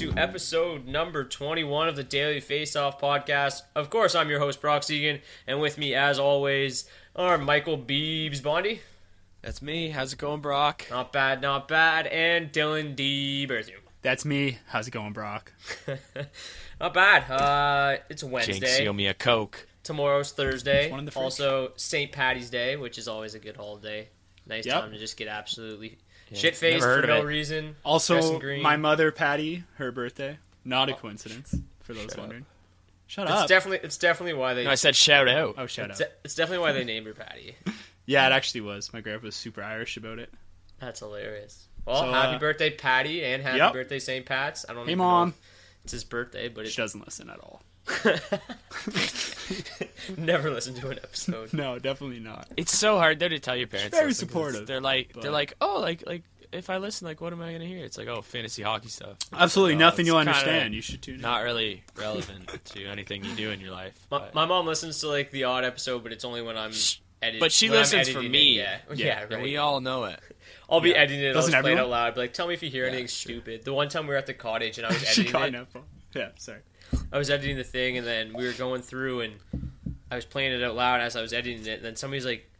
to episode number 21 of the Daily Face Off podcast. Of course, I'm your host, Brock Segan, and with me, as always, are Michael Beebs Bondi. That's me. How's it going, Brock? Not bad, not bad, and Dylan D. Berthium. That's me. How's it going, Brock? Not bad. Uh, it's Jinx, Wednesday. you owe me a Coke. Tomorrow's Thursday. One the. Also, St. Patty's Day, which is always a good holiday. Nice Yep. time to just get absolutely shit faced for no it. reason. Also, my mother, Patty, her birthday. Not a coincidence, for those wondering. Shut It's up. definitely it's definitely why they No, I said shout out. oh, shout up. it's, de- it's definitely why they named her Patty. Yeah, it actually was. My grandpa was super Irish about it. That's hilarious. Well, So, happy uh, birthday, Patty, and happy yep. birthday, St. Pat's. I don't Hey, even know Mom. if it's his birthday, but She it doesn't listen at all. never listen to an episode. No, definitely not. It's so hard though to tell your parents. very supportive, They're like, but- they're like, oh, like, like if I listen, like, what am I gonna hear? It's like, oh, fantasy hockey stuff. Absolutely No, nothing you'll understand. You should tune in. Not really relevant to anything you do in your life. My, but- my mom listens to like the odd episode, but it's only when I'm editing. but she listens for me. It. Yeah, yeah, Yeah, right. we all know it. I'll be editing it. I'll Doesn't just play it out everyone? loud. Be like, tell me if you hear anything stupid. The one time we were at the cottage and I was editing got it. an F-bomb. Yeah, sorry. I was editing the thing, and then we were going through, and I was playing it out loud as I was editing it. And then somebody's like,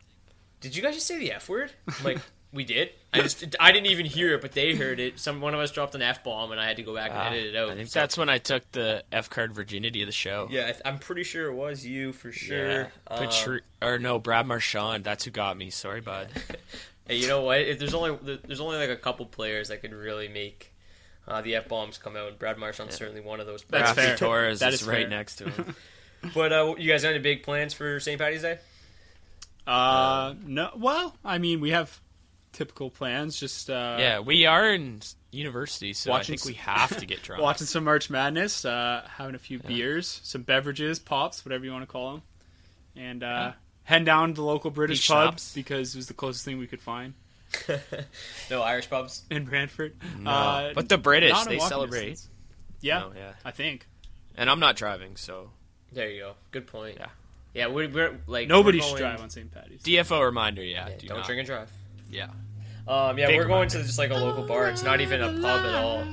"Did you guys just say the f word?" I'm like, "We did." I just I didn't even hear it, but they heard it. Some one of us dropped an f bomb, and I had to go back and Ah, edit it out. I think So- that's when I took the F card virginity of the show. yeah. I th- I'm pretty sure it was you for sure. Yeah. Um, Patri- or no, Brad Marchand. That's who got me. Sorry, bud. Hey, you know what? If there's only there's only like a couple players that could really make uh, the f bombs come out. and Brad Marchand's certainly one of those. That's players. Raffi fair. Torres That is, is right fair. next to him. But uh, you guys got any big plans for St. Patty's Day? Uh, no. Well, I mean, we have typical plans. Just uh, yeah, we are in university, so Watching I think we have to get drunk. watching some March Madness, uh, having a few beers, some beverages, pops, whatever you want to call them, and uh, heading down to the local British Beach pub shops. because it was the closest thing we could find No Irish pubs. in Brantford. No. Uh, but the British, not in they walking celebrate. distance. Yeah, No, yeah. I think And I'm not driving, so There you go. Good point. Yeah. Yeah, we're, we're like nobody we're should going- drive on St. Patty's. DFO reminder, yeah. Yeah, do don't not. drink and drive. Yeah. Um, yeah, Big we're going to just like a local bar. It's not even a pub at all.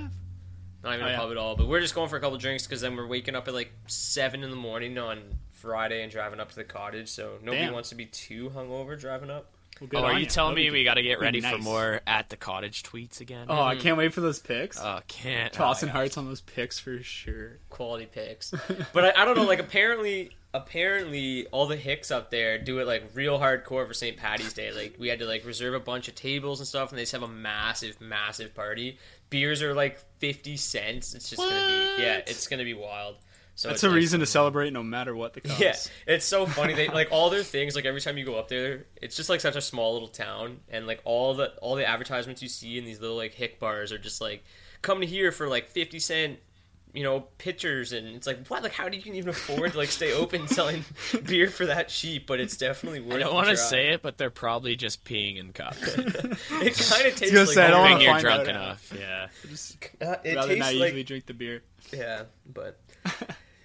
Not even Oh, a yeah. pub at all. But we're just going for a couple drinks because then we're waking up at like seven in the morning on Friday and driving up to the cottage. So nobody Damn. wants to be too hungover driving up. Well, good Oh, are you ya. telling That'd me we got to get that'd be ready for more at the cottage tweets again? Oh, I hmm. can't wait for those picks. Oh, can't. Tossing oh, hearts on those picks for sure. quality picks. But I, I don't know. Like apparently, apparently, all the hicks up there do it like real hardcore for St. Patty's Day. Like we had to like reserve a bunch of tables and stuff, and they just have a massive, massive party. Beers are like fifty cents. It's just gonna be yeah, it's gonna be wild. So That's it's a reason to- to celebrate no matter what the cost. Yeah, it's so funny. They like all their things. Like every time you go up there, it's just like such a small little town, and like all the all the advertisements you see in these little like hick bars are just like come to here for like fifty cent, you know, pitchers, and it's like what? Like how do you even afford to like stay open selling beer for that cheap? But it's definitely worth. it. I don't want want to say it, but they're probably just peeing in cups. It kind of tastes gonna like say, I don't Hoping wanna you're find drunk out. enough. Yeah. uh, it Rather tastes naively like drink the beer. Yeah, but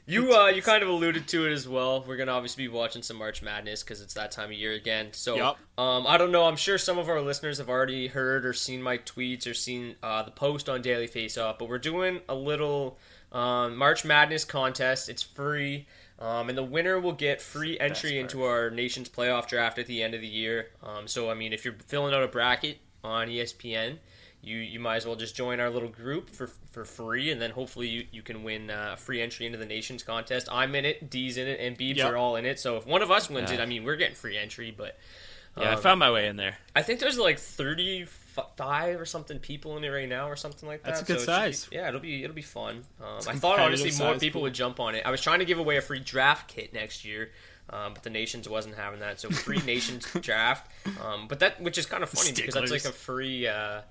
you uh, you kind of alluded to it as well. We're gonna obviously be watching some March Madness because it's that time of year again. So Yup. um, I don't know. I'm sure some of our listeners have already heard or seen my tweets or seen uh, the post on Daily Face Off. But we're doing a little um, March Madness contest. It's free. Um, and the winner will get free entry into our nation's playoff draft at the end of the year. Um, so, I mean, if you're filling out a bracket on ESPN, you you might as well just join our little group for for free, and then hopefully you, you can win uh, free entry into the nation's contest. I'm in it, D's in it, and Beebs Yep. are all in it. So if one of us wins Yeah. it, I mean, we're getting free entry. But Yeah, I Um, found my way in there. I think there's like 35 or something people in it right now, or something like that. That's a good so it should be- size. yeah, it'll be it'll be fun. Um, I thought honestly more people pool. would jump on it. I was trying to give away a free draft kit next year. Um, but the nations wasn't having that, so free nations draft. Um, but that, which is kind of funny because that's like a free. Uh,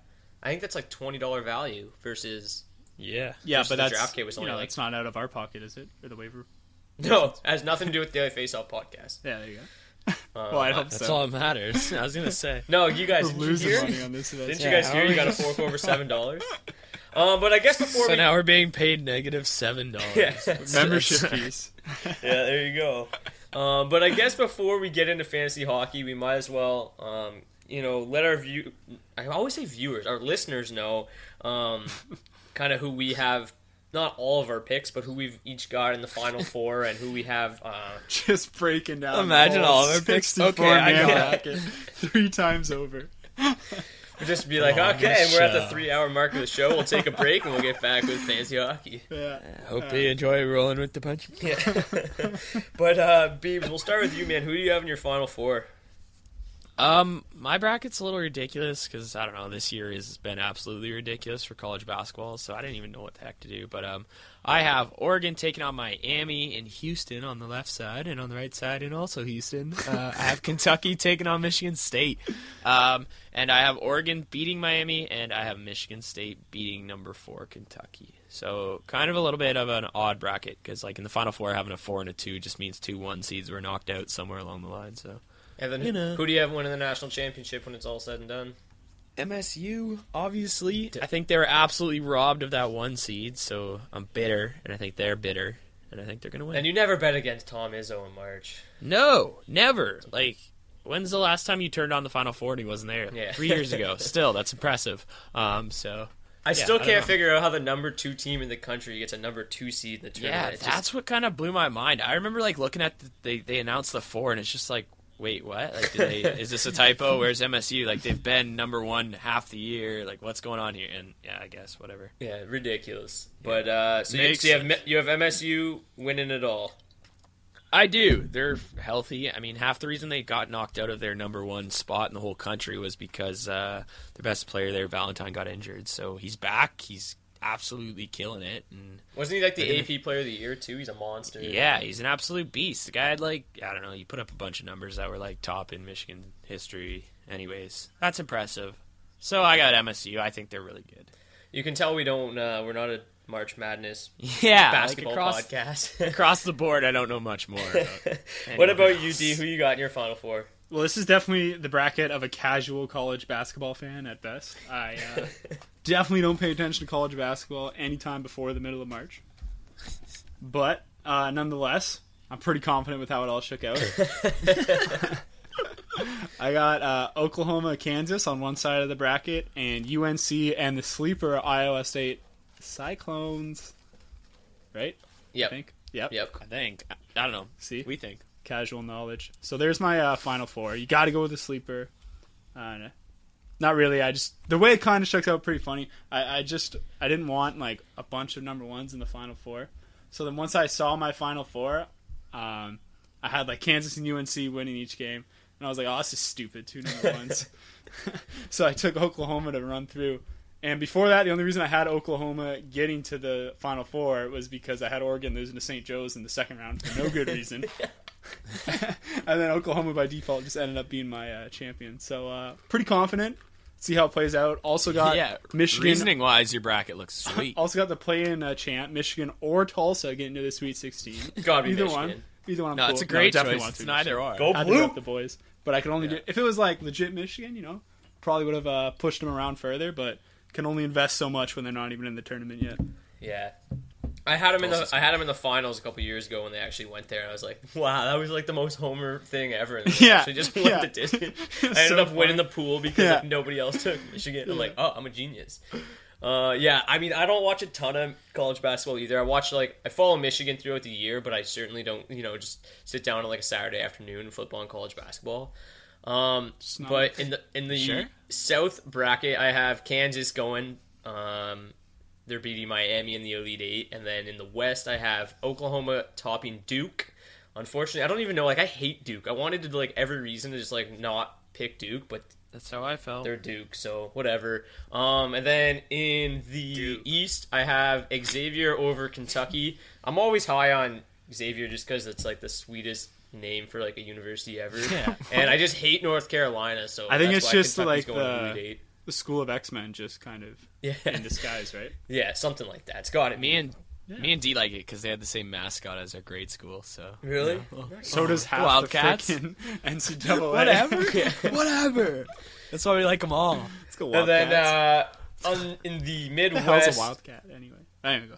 I think that's like twenty dollar value versus Yeah. Yeah, Versus but the that's draft kit was you only know, like- it's not out of our pocket, is it? Or the waiver? no, it has nothing to do with the Daily Face Off podcast. Yeah, there you go. well, I hope That's so. all that matters. I was gonna say. No, you guys We're didn't you losing hear? money on this event. Didn't Yeah, you guys how hear? are You we got to gonna- fork over seven dollars. Um, but I guess before So we now we're being paid negative seven dollars. yeah, Membership fees. yeah, there you go. Um, but I guess before we get into fantasy hockey, we might as well, um, you know, let our view. I always say viewers, our listeners know, um, kind of who we have. Not all of our picks, but who we've each got in the final four, and who we have. Uh, Just breaking down. the Imagine all of our picks. 64 Okay, I man got bracket three times over. We'll just be like, Oh, okay, we're at the three-hour mark of the show. We'll take a break, and we'll get back with fancy hockey. Yeah. Hope they enjoy rolling with the punch. Yeah. but uh, Beebs, we'll start with you, man. Who do you have in your final four? Um, my bracket's a little ridiculous because I don't know. This year has been absolutely ridiculous for college basketball, so I didn't even know what the heck to do. But um, I have Oregon taking on Miami and Houston on the left side, and on the right side, and also Houston. Uh, I have Kentucky taking on Michigan State, um, and I have Oregon beating Miami, and I have Michigan State beating number four Kentucky. So kind of a little bit of an odd bracket because, like in the final four, having a four and a two just means two one seeds were knocked out somewhere along the line. So. Evan, You know. who do you have winning the national championship when it's all said and done? MSU, obviously. I think they were absolutely robbed of that one seed, so I'm bitter, and I think they're bitter, and I think they're gonna win. And you never bet against Tom Izzo in March. no, never. Like, when's the last time you turned on the Final Four and he wasn't there? Yeah. Three years ago. Still, that's impressive. Um, so I Yeah, still can't know. figure out how the number two team in the country gets a number two seed in the tournament. yeah, It's that's just- what kind of blew my mind. I remember like looking at the, they they announced the four, and it's just like. Wait, what? Like, did they, is this a typo? Where's MSU? Like, they've been number one half the year. Like, what's going on here? And yeah, I guess whatever. yeah, ridiculous. But uh, so, you, so you have you have MSU winning it all. I do. They're healthy. I mean, half the reason they got knocked out of their number one spot in the whole country was because uh, their best player there, Valentine, got injured. So he's back. He's absolutely killing it. And Wasn't he like the AP Player of the Year too? He's a monster. yeah, he's an absolute beast. The guy had like I don't know. You put up a bunch of numbers that were like top in Michigan history. Anyways, that's impressive. So I got MSU. I think they're really good. You can tell we don't. Uh, we're not a March Madness Yeah, basketball like across, podcast. across the board, I don't know much more. What about you, Who you got in your final four? Well, this is definitely the bracket of a casual college basketball fan at best. I uh, definitely don't pay attention to college basketball anytime before the middle of March. But uh, nonetheless, I'm pretty confident with how it all shook out. I got uh, Oklahoma, Kansas on one side of the bracket, and UNC and the sleeper Iowa State Cyclones. Right? I think. Yep. Yep. I think I don't know. See? We think. Casual knowledge. So there's my uh, final four. You got to go with the sleeper. Uh, not really. I just the way it kind of shook out pretty funny. I, I just I didn't want like a bunch of number ones in the final four. So then once I saw my final four, um, I had like Kansas and UNC winning each game, and I was like, oh, this is stupid. Two number ones. so I took Oklahoma to run through. And before that, the only reason I had Oklahoma getting to the Final Four was because I had Oregon losing to St. Joe's in the second round for no good reason. and then Oklahoma by default just ended up being my uh, champion. So uh, pretty confident. See how it plays out. Also got yeah, Michigan. Reasoning wise, your bracket looks sweet. Also got the play-in uh, champ, Michigan or Tulsa getting to the Sweet 16. Gotta be Either Michigan. one. Either one. I'm no, cool. it's a great definitely choice. It's neither Michigan. or. Go Had to go blue. the boys, but I can only do if it was like legit Michigan. You know, probably would have uh, pushed them around further, but can only invest so much when they're not even in the tournament yet. Yeah. I had him in the I had him in the finals a couple years ago when they actually went there. And I was like, wow, that was like the most homer thing ever. And Yeah, actually just went yeah. the distance. I ended so up winning the pool because Yeah. like, nobody else took Michigan. I'm like, oh, I'm a genius. Uh, yeah, I mean, I don't watch a ton of college basketball either. I watch like I follow Michigan throughout the year, but I certainly don't, you know, just sit down on like a Saturday afternoon and football and college basketball. Um, but in the in the Sure. South bracket, I have Kansas going. Um, they're beating Miami in the Elite Eight, and then in the West, I have Oklahoma topping Duke. Unfortunately, I don't even know. Like, I hate Duke. I wanted to like every reason to just like not pick Duke, but That's how I felt. they're Duke, so whatever. Um, and then in the East, I have Xavier over Kentucky. I'm always high on Xavier just because it's like the sweetest name for like a university ever. Yeah. and I just hate North Carolina, so I think that's it's why just Kentucky's like going the- Elite Eight. The school of X Men just kind of Yeah, in disguise, right? yeah, something like that. It's got it. me and me and D like it because they had the same mascot as our grade school. So really. So does half Wildcats? the frickin' NCAA. whatever, whatever. That's why we like them all. Let's go Wildcats. And then uh, on, in the What the hell's Midwest, a Wildcat anyway? Anyway, go.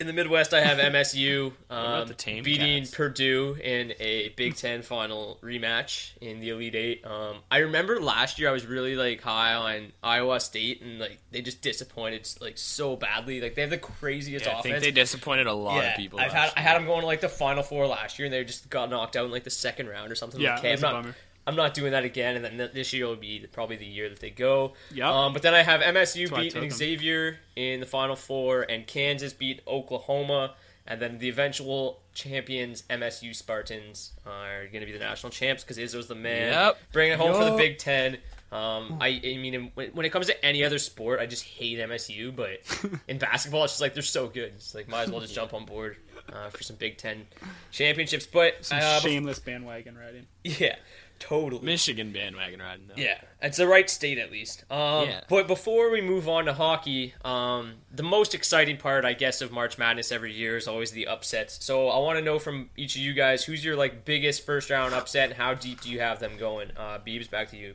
In the Midwest, I have MSU um, beating cats? Purdue in a Big Ten final rematch in the Elite Eight. Um, I remember last year I was really like high on Iowa State, and like they just disappointed like so badly. Like they have the craziest Yeah, I offense. think they disappointed a lot yeah, of people. I've had I had them going to like the final four last year, and they just got knocked out in like the second round or something. Yeah, okay, that's I'm a not. bummer. I'm not doing that again, and then this year will be probably the year that they go. Yeah. Um, but then I have MSU That's why I beating. Xavier in the Final Four, and Kansas beat Oklahoma, and then the eventual champions MSU Spartans are going to be the national champs because Izzo's the man. Yep. Bring it home for the Big Ten. Um, I, I mean, when, when it comes to any other sport, I just hate MSU. But in basketball, it's just like they're so good. It's like might as well just jump on board uh, for some Big Ten championships. But Some uh, shameless bandwagon riding. yeah, totally. Michigan bandwagon riding though. Yeah, it's the right state at least. Um, Yeah. But before we move on to hockey, um, the most exciting part, I guess, of March Madness every year is always the upsets. So I want to know from each of you guys who's your like biggest first round upset and how deep do you have them going? Uh, Beebs, back to you.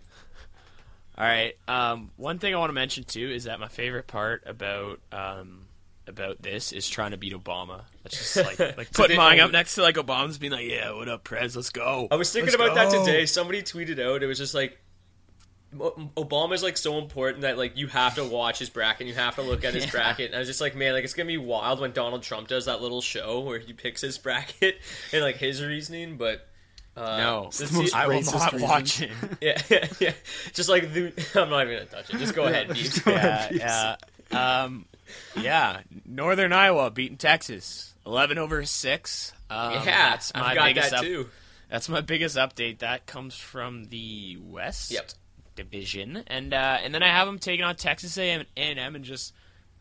All right. Um, one thing I want to mention too is that my favorite part about um, about this is trying to beat Obama. That's just like like So putting they- mine up next to like Obama's being like, "Yeah, what up, Prez? Let's go." I was thinking Let's about that today. Somebody tweeted out it was just like. O- Obama's like so important that like you have to watch his bracket, you have to look at his Yeah. bracket. And I was just like, man, like it's gonna be wild when Donald Trump does that little show where he picks his bracket and like his reasoning. But uh, No, let's the most I will not reason. watch it. Yeah, yeah, yeah. Just like the, I'm not even gonna touch it. Just go ahead, Beebs. yeah, yeah. Um, yeah, Northern Iowa beating Texas, eleven over six. Um, Yeah, that's my I've got biggest that up- too. That's my biggest update. That comes from the West Yep. Division, and uh, and then I have them taking on Texas A and M, and just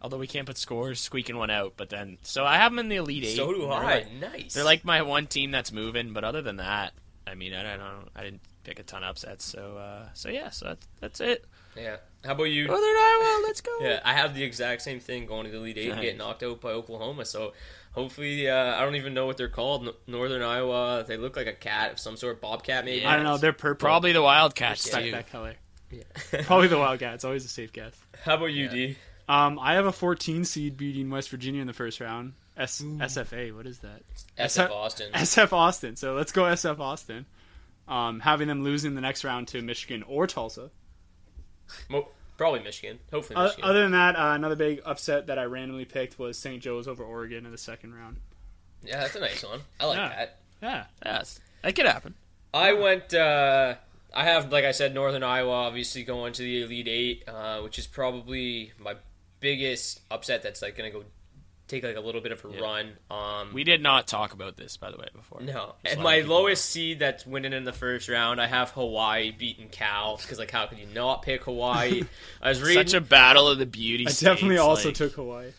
although we can't put scores, squeaking one out. But then, so I have them in the elite eight. So do I. like- Nice. They're like my one team that's moving, but other than that, I mean, I don't know. I didn't pick a ton of upsets, so uh, so yeah, so that's that's it. Yeah. How about you? Northern Iowa, let's go. Yeah, I have the exact same thing going to the Elite Eight and getting knocked out by Oklahoma. So hopefully, uh, I don't even know what they're called. Northern Iowa. They look like a cat of some sort, bobcat maybe. I don't know. They're purple. Probably the Wildcats Expect too. that color. Yeah. Probably the Wildcat. It's always a safe guess. How about you, D? Um, I have a 14 seed beating West Virginia in the first round. S- SFA. What is that? SF Austin. SF Austin. So let's go SF Austin. Um, having them losing the next round to Michigan or Tulsa. Mo- probably Michigan. Hopefully Michigan. other than that, uh, another big upset that I randomly picked was St. Joe's over Oregon in the second round. yeah, that's a nice one. I like Yeah. that. Yeah. Yes, that could happen. I went. Uh, I have, like I said, Northern Iowa obviously going to the Elite Eight, uh, which is probably my biggest upset. That's like going to go take like a little bit of a run. Um, We did not talk about this, by the way, before. no, Just and my people know. lowest seed that's winning in the first round, I have Hawaii beating Cal because like how could you not pick Hawaii? I was reading. Such a battle of the beauty. I states, definitely also like- took Hawaii.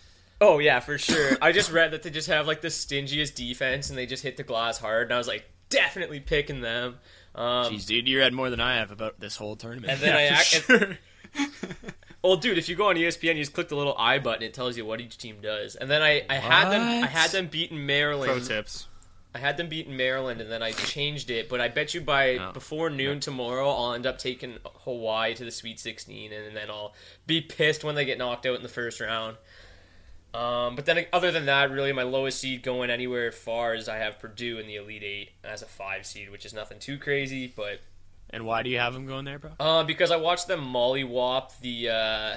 Oh yeah, for sure. I just read that they just have like the stingiest defense and they just hit the glass hard, and I was like, definitely picking them. Um, Jeez, dude, you read more than I have about this whole tournament. and then I, For ac- sure. well, dude, if you go on ESPN, you just click the little I button, it tells you what each team does. And then I, I had them, I What? had them beating Maryland. Pro tips. I had them beating Maryland, and then I changed it. But I bet you by Oh. before noon tomorrow, I'll end up taking Hawaii to the Sweet 16, and then I'll be pissed when they get knocked out in the first round. Um, but then, other than that, really, my lowest seed going anywhere far is I have Purdue in the Elite Eight as a five seed, which is nothing too crazy. But and why do you have them going there, bro? uh, because I watched them mollywop the uh,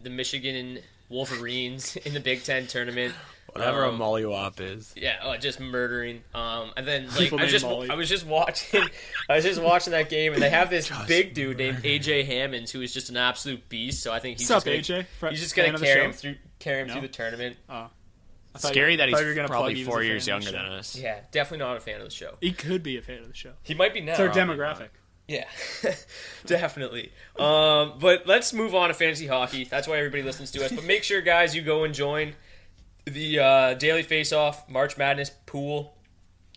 the Michigan Wolverines in the Big Ten tournament. Whatever Um, a mollywop is. Yeah, oh, just murdering. Um, and then like I was just Molly. I was just watching I was just watching that game, and they have this big dude named AJ Hammons who is just an absolute beast. So I think he's What's just up, gonna, AJ? Fr- He's just fan gonna carry him through carry him No? through the tournament. I thought Scary you- that thought you were he's gonna probably he four years younger than us. Yeah, definitely not a fan of the show. He could be a fan of the show. He might be now. It's our Probably demographic. Yeah, definitely. Um, but let's move on to fantasy hockey. That's why everybody listens to us. But make sure, guys, you go and join the uh, Daily Face Off March Madness pool.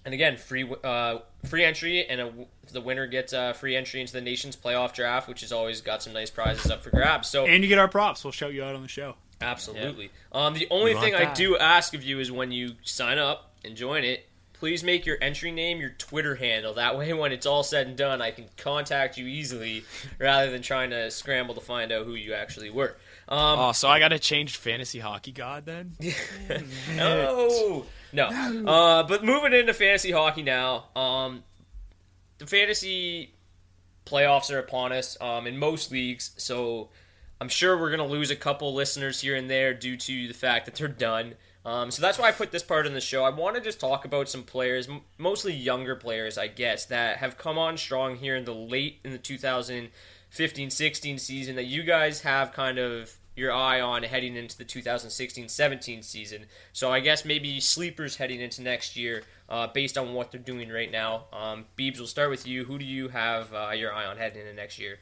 And again, free uh, free entry, and a, the winner gets uh, free entry into the nation's playoff draft, which has always got some nice prizes up for grabs. So And you get our props. We'll shout you out on the show. Absolutely. Um, the only You want thing I do ask of you is when you sign up and join it, please make your entry name your Twitter handle. That way, when it's all said and done, I can contact you easily rather than trying to scramble to find out who you actually were. Um, Oh, so I got to change fantasy hockey god then? no, no. Uh, but moving into fantasy hockey now, um, the fantasy playoffs are upon us um, in most leagues, so I'm sure we're going to lose a couple listeners here and there due to the fact that they're done. Um, so that's why I put this part in the show. I want to just talk about some players, m- mostly younger players, I guess, that have come on strong here in the late in the 2015-16 season that you guys have kind of your eye on heading into the 2016-17 season. So I guess maybe sleepers heading into next year, uh, based on what they're doing right now. Um, Beebs, we'll start with you. Who do you have uh, your eye on heading into next year?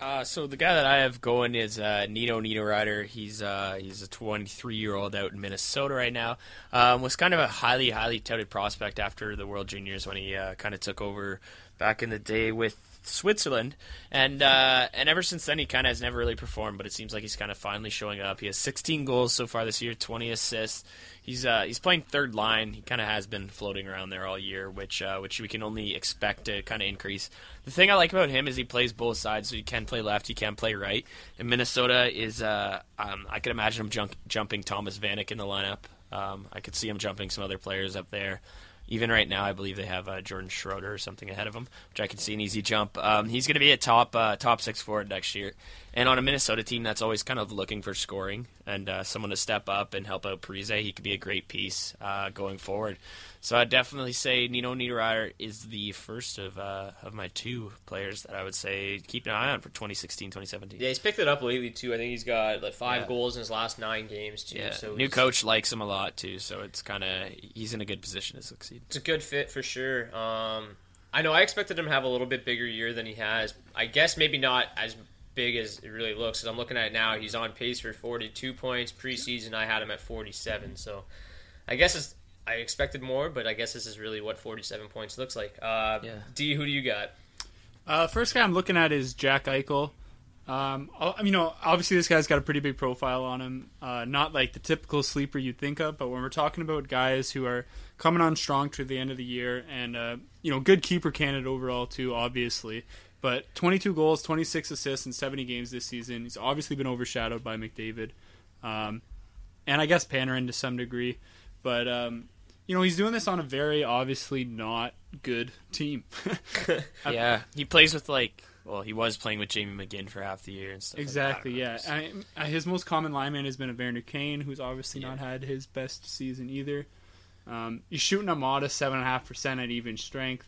Uh, so the guy that I have going is uh, Nito Nino Ryder. He's uh, he's a 23 year old out in Minnesota right now. Um, was kind of a highly highly touted prospect after the World Juniors when he uh, kind of took over back in the day with Switzerland, and uh, and ever since then he kind of has never really performed. But it seems like he's kind of finally showing up. He has 16 goals so far this year, 20 assists. He's uh, he's playing third line. He kind of has been floating around there all year, which uh, which we can only expect to kind of increase. The thing I like about him is he plays both sides, so he can play left, he can play right. And Minnesota is, uh, um, I could imagine him jumping Thomas Vanek in the lineup. Um, I could see him jumping some other players up there. Even right now, I believe they have uh, Jordan Schroeder or something ahead of him, which I can see an easy jump. Um, he's going to be a top uh, top six forward next year, and on a Minnesota team that's always kind of looking for scoring and uh, someone to step up and help out Parise. He could be a great piece uh, going forward. So I'd definitely say Nino Niederreiter is the first of uh, of my two players that I would say keep an eye on for 2016, 2017. Yeah, he's picked it up lately too. I think he's got like five Yeah. goals in his last nine games too. Yeah, so new coach likes him a lot too, so it's kind of he's in a good position to succeed. It's a good fit for sure. Um, I know I expected him to have a little bit bigger year than he has. I guess maybe not as big as it really looks. Because I'm looking at it now, he's on pace for 42 points preseason. I had him at 47, so I guess it's, I expected more, but I guess this is really what 47 points looks like. Uh, Yeah. D, who do you got? Uh, first guy I'm looking at is Jack Eichel. Um, I- you know, obviously this guy's got a pretty big profile on him. Uh, not like the typical sleeper you'd think of, but when we're talking about guys who are coming on strong to the end of the year, and uh, you know, good keeper candidate overall too, obviously. But 22 goals, 26 assists in 70 games this season. He's obviously been overshadowed by McDavid, um, and I guess Panarin to some degree. But um, you know, he's doing this on a very obviously not good team. Yeah, he plays with like well, he was playing with Jamie McGinn for half the year and stuff. like that. Exactly. I Yeah. I, I- his most common lineman has been Evander Kane, who's obviously not had his best season either. Um, he's shooting a modest seven and a half percent at even strength.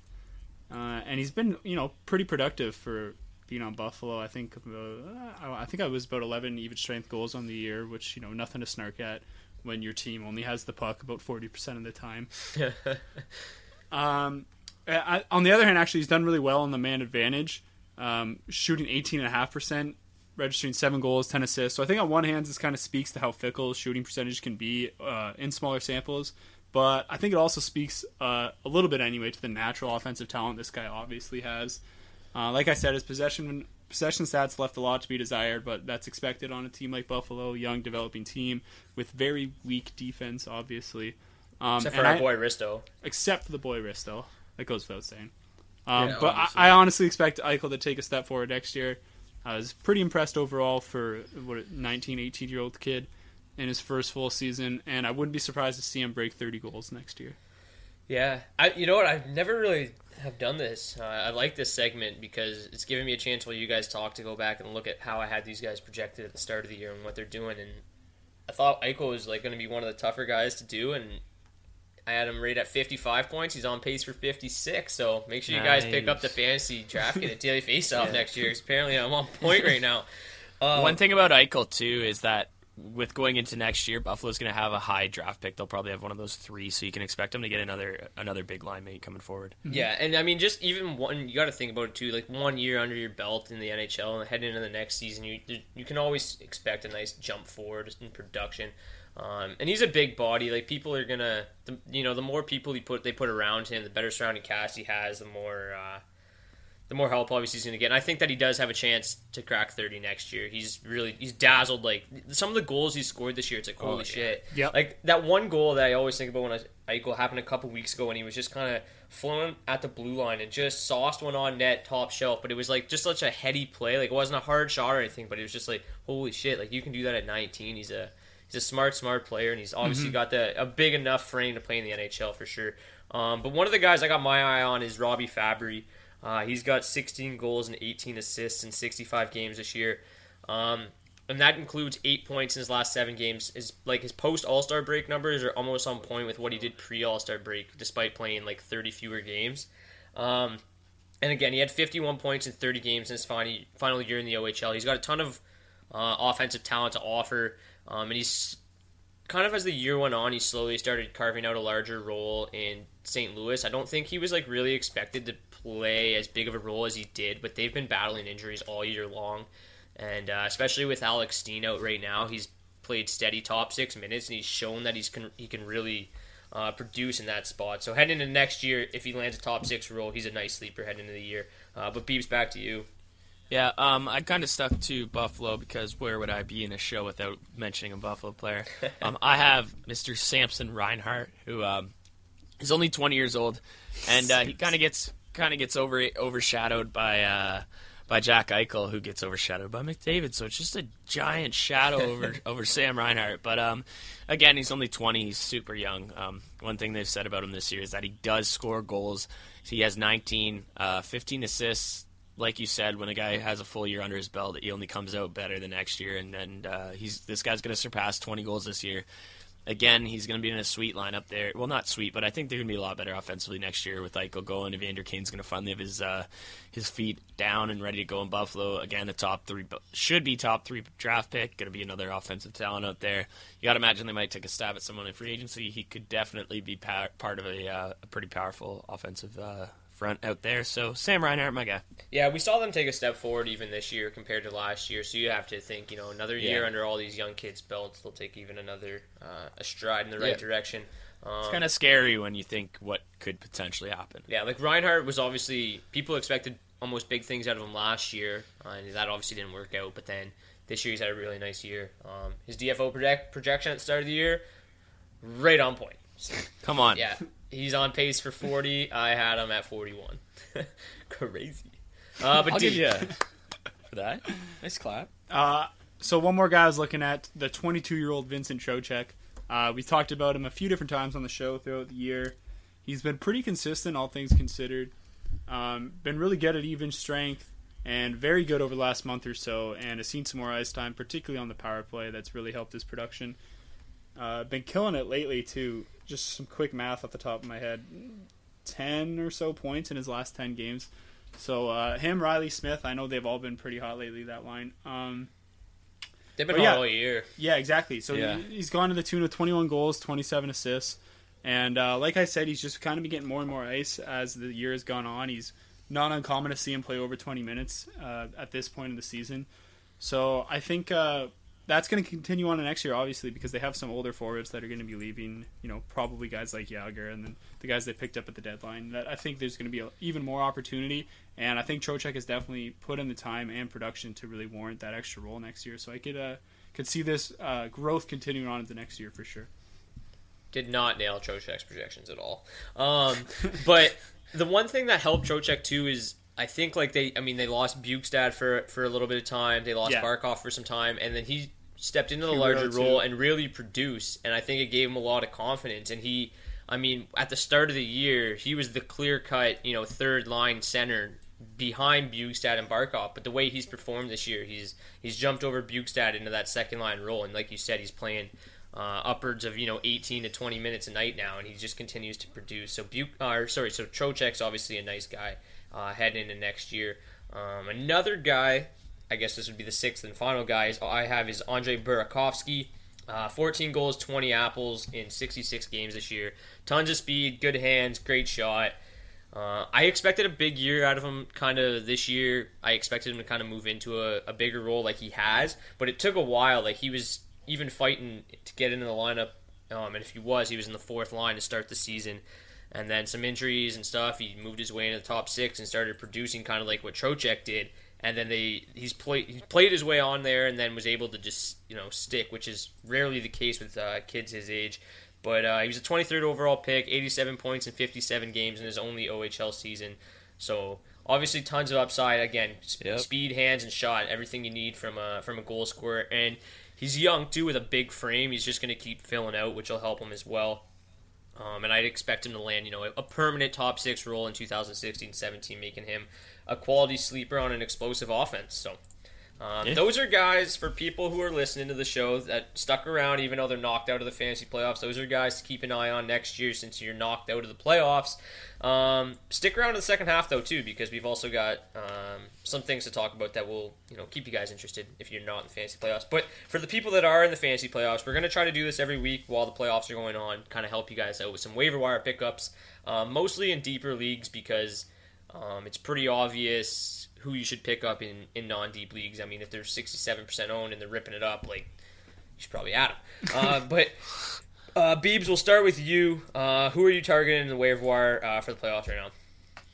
Uh, and he's been you know pretty productive for being on Buffalo. I think uh, I think I was about 11 even strength goals on the year, which you know nothing to snark at when your team only has the puck about 40% of the time. um, I, on the other hand, actually, he's done really well on the man advantage, um, shooting 18.5%, registering seven goals, 10 assists. So I think on one hand, this kind of speaks to how fickle shooting percentage can be uh, in smaller samples. But I think it also speaks uh, a little bit anyway to the natural offensive talent this guy obviously has. Uh, like I said, his possession possession stats left a lot to be desired, but that's expected on a team like Buffalo, young developing team with very weak defense, obviously. Um, except for our I, boy Risto. Except for the boy Risto. That goes without saying. Um, yeah, but I, I, honestly expect Eichel to take a step forward next year. I was pretty impressed overall for what 19, 18 year old kid in his first full season, and I wouldn't be surprised to see him break 30 goals next year. Yeah, I you know what I've never really have done this. Uh, I like this segment because it's giving me a chance while you guys talk to go back and look at how I had these guys projected at the start of the year and what they're doing. And I thought Eichel was like going to be one of the tougher guys to do, and I had him rated at 55 points. He's on pace for 56. So make sure you nice. guys pick up the fantasy draft kit at Daily Faceoff yeah. next year. Because apparently I'm on point right now. Um, One thing about Eichel too is that with going into next year, Buffalo's going to have a high draft pick. They'll probably have one of those three, so you can expect them to get another another big line mate coming forward. Mm-hmm. Yeah, and I mean, just even one, you got to think about it too. Like one year under your belt in the NHL and heading into the next season, you you can always expect a nice jump forward in production. Um, and he's a big body. Like people are gonna, the, you know, the more people he put they put around him, the better surrounding cast he has, the more. Uh, the more help obviously he's going to get. And I think that he does have a chance to crack 30 next year. He's really he's dazzled like some of the goals he scored this year. It's like holy oh, yeah. shit. Yeah. Like that one goal that I always think about when I Eichel happened a couple weeks ago when he was just kind of flown at the blue line and just sauced one on net top shelf. But it was like just such a heady play. Like it wasn't a hard shot or anything, but it was just like holy shit. Like you can do that at 19. He's a he's a smart smart player and he's obviously mm-hmm. got the a big enough frame to play in the NHL for sure. Um, but one of the guys I got my eye on is Robbie Fabbri. Uh, he's got 16 goals and 18 assists in 65 games this year. Um, and that includes eight points in his last seven games. His like his post All Star break numbers are almost on point with what he did pre All Star break, despite playing like 30 fewer games. Um, and again, he had 51 points in 30 games in his final final year in the OHL. He's got a ton of uh, offensive talent to offer, um, and he's kind of as the year went on, he slowly started carving out a larger role in St. Louis. I don't think he was like really expected to play as big of a role as he did, but they've been battling injuries all year long, and uh, especially with Alex Steen out right now, he's played steady top six minutes, and he's shown that he's can he can really uh, produce in that spot. So heading into next year, if he lands a top six role, he's a nice sleeper heading into the year. Uh, but Beebs, back to you. Yeah, um, I kind of stuck to Buffalo because where would I be in a show without mentioning a Buffalo player? um, I have Mr. Samson Reinhart, who um, is only 20 years old, and uh, he kind of gets kind of gets over overshadowed by uh, by Jack Eichel, who gets overshadowed by McDavid. So it's just a giant shadow over over Sam Reinhart. But um, again, he's only 20. He's super young. Um, one thing they've said about him this year is that he does score goals. He has 19, uh, 15 assists. Like you said, when a guy has a full year under his belt, he only comes out better the next year, and, and uh, he's this guy's going to surpass 20 goals this year. Again, he's going to be in a sweet lineup there. Well, not sweet, but I think they're going to be a lot better offensively next year with Eichel going. Evander Kane's going to finally have his uh, his feet down and ready to go in Buffalo. Again, a top three should be top three draft pick. Going to be another offensive talent out there. You got to imagine they might take a stab at someone in free agency. He could definitely be part of a, uh, a pretty powerful offensive uh, front out there. So Sam Reinhart, my guy. Yeah, we saw them take a step forward even this year compared to last year. So you have to think, you know, another year yeah. under all these young kids' belts, they'll take even another uh, a stride in the right yeah. direction. Um, it's kind of scary when you think what could potentially happen. Yeah, like Reinhart was obviously people expected almost big things out of him last year, uh, and that obviously didn't work out. But then this year he's had a really nice year. Um, his DFO project, projection at the start of the year, right on point. So, Come on. Yeah, He's on pace for 40. I had him at 41. Crazy. Uh, but I'll give you for that. Nice clap. Uh, so one more guy I was looking at, the 22-year-old Vincent Trocheck. Uh, we talked about him a few different times on the show throughout the year. He's been pretty consistent, all things considered. Um, been really good at even strength and very good over the last month or so, and has seen some more ice time, particularly on the power play. That's really helped his production. Uh, been killing it lately too just some quick math off the top of my head. ten or so points in his last ten games. So uh, him, Reilly Smith, I know they've all been pretty hot lately. That line. Um, They've been hot yeah. all year. yeah, exactly. So Yeah. he, he's gone to the tune of 21 goals, 27 assists, and uh, like I said, he's just kind of been getting more and more ice as the year has gone on. He's not uncommon to see him play over 20 minutes uh, at this point in the season. So I think uh, that's going to continue on to next year, obviously, because they have some older forwards that are going to be leaving. You know, probably guys like Jagr and then the guys they picked up at the deadline. That I think there's going to be a, even more opportunity, and I think Trocheck has definitely put in the time and production to really warrant that extra role next year. So I could uh, could see this uh, growth continuing on into next year for sure. did not nail Trocheck's projections at all. Um, but the one thing that helped Trocheck too is I think like they, I mean, they lost Bjugstad for for a little bit of time. They lost Yeah. Barkov for some time, and then he stepped into the larger too. role and really produced. And I think it gave him a lot of confidence. And he, I mean, at the start of the year, he was the clear cut, you know, third line center behind Bjugstad and Barkov. But the way he's performed this year, he's he's jumped over Bjugstad into that second line role, and like you said, he's playing uh, upwards of you know 18 to 20 minutes a night now, and he just continues to produce. So Buke, uh, sorry, so Trocheck's obviously a nice guy uh, heading into next year. Um, another guy, I guess this would be the sixth and final guy I have is Andre Burakovsky. Uh, 14 goals, 20 apples in 66 games this year. Tons of speed, good hands, great shot. Uh, I expected a big year out of him kind of this year. I expected him to kind of move into a, a bigger role like he has, but it took a while. Like he was even fighting to get into the lineup, um, and if he was, he was in the fourth line to start the season. And then some injuries and stuff, he moved his way into the top six and started producing kind of like what Trocheck did. And then they he's played he played his way on there, and then was able to just you know stick, which is rarely the case with uh, kids his age. But uh, he was a 23rd overall pick, 87 points in 57 games in his only OHL season. So obviously tons of upside. Again, sp- Yep. speed, hands, and shot, everything you need from a from a goal scorer. And he's young too, with a big frame. He's just going to keep filling out, which will help him as well. Um, and I'd expect him to land, you know, a permanent top six role in 2016-17, making him a quality sleeper on an explosive offense. So um, Yeah. those are guys for people who are listening to the show that stuck around, even though they're knocked out of the fantasy playoffs. Those are guys to keep an eye on next year since you're knocked out of the playoffs. Um, stick around in the second half though too, because we've also got um, some things to talk about that will you know keep you guys interested if you're not in the fantasy playoffs. But for the people that are in the fantasy playoffs, we're going to try to do this every week while the playoffs are going on, kind of help you guys out with some waiver wire pickups, um, mostly in deeper leagues because um, it's pretty obvious who you should pick up in, in non-deep leagues. I mean, if they're 67% owned and they're ripping it up, like you should probably add them. Uh, but uh, Beebs, we'll start with you. Uh, who are you targeting in the waiver wire uh, for the playoffs right now?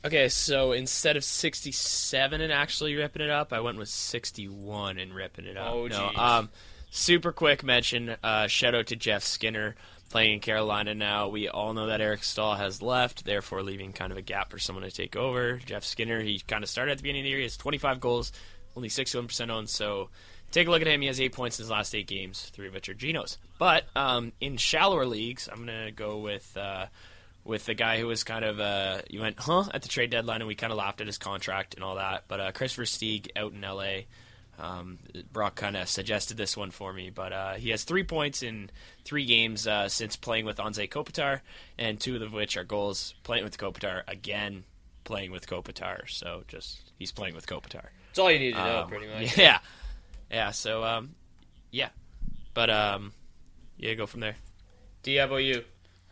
Okay, so instead of 67 and actually ripping it up, I went with 61 and ripping it up. Oh, no, geez. um, super quick mention. Uh, shout out to Jeff Skinner playing in Carolina now. We all know that Eric Staal has left, therefore leaving kind of a gap for someone to take over. Jeff Skinner, he kind of started at the beginning of the year. He has 25 goals, only 61% owned. So take a look at him. He has eight points in his last eight games, three of which are Geno's. But um, in shallower leagues, I'm gonna go with. Uh, with the guy who was kind of uh, you went huh at the trade deadline and we kind of laughed at his contract and all that. But uh, Kris Versteeg out in L.A. Um, Brock kind of suggested this one for me, but uh, he has three points in three games uh, since playing with Anze Kopitar, and two of which are goals playing with Kopitar again, playing with Kopitar. So just he's playing with Kopitar. That's all you need to know, Um, pretty much. Yeah, yeah. So um, yeah, but um, yeah, go from there. D, how about you?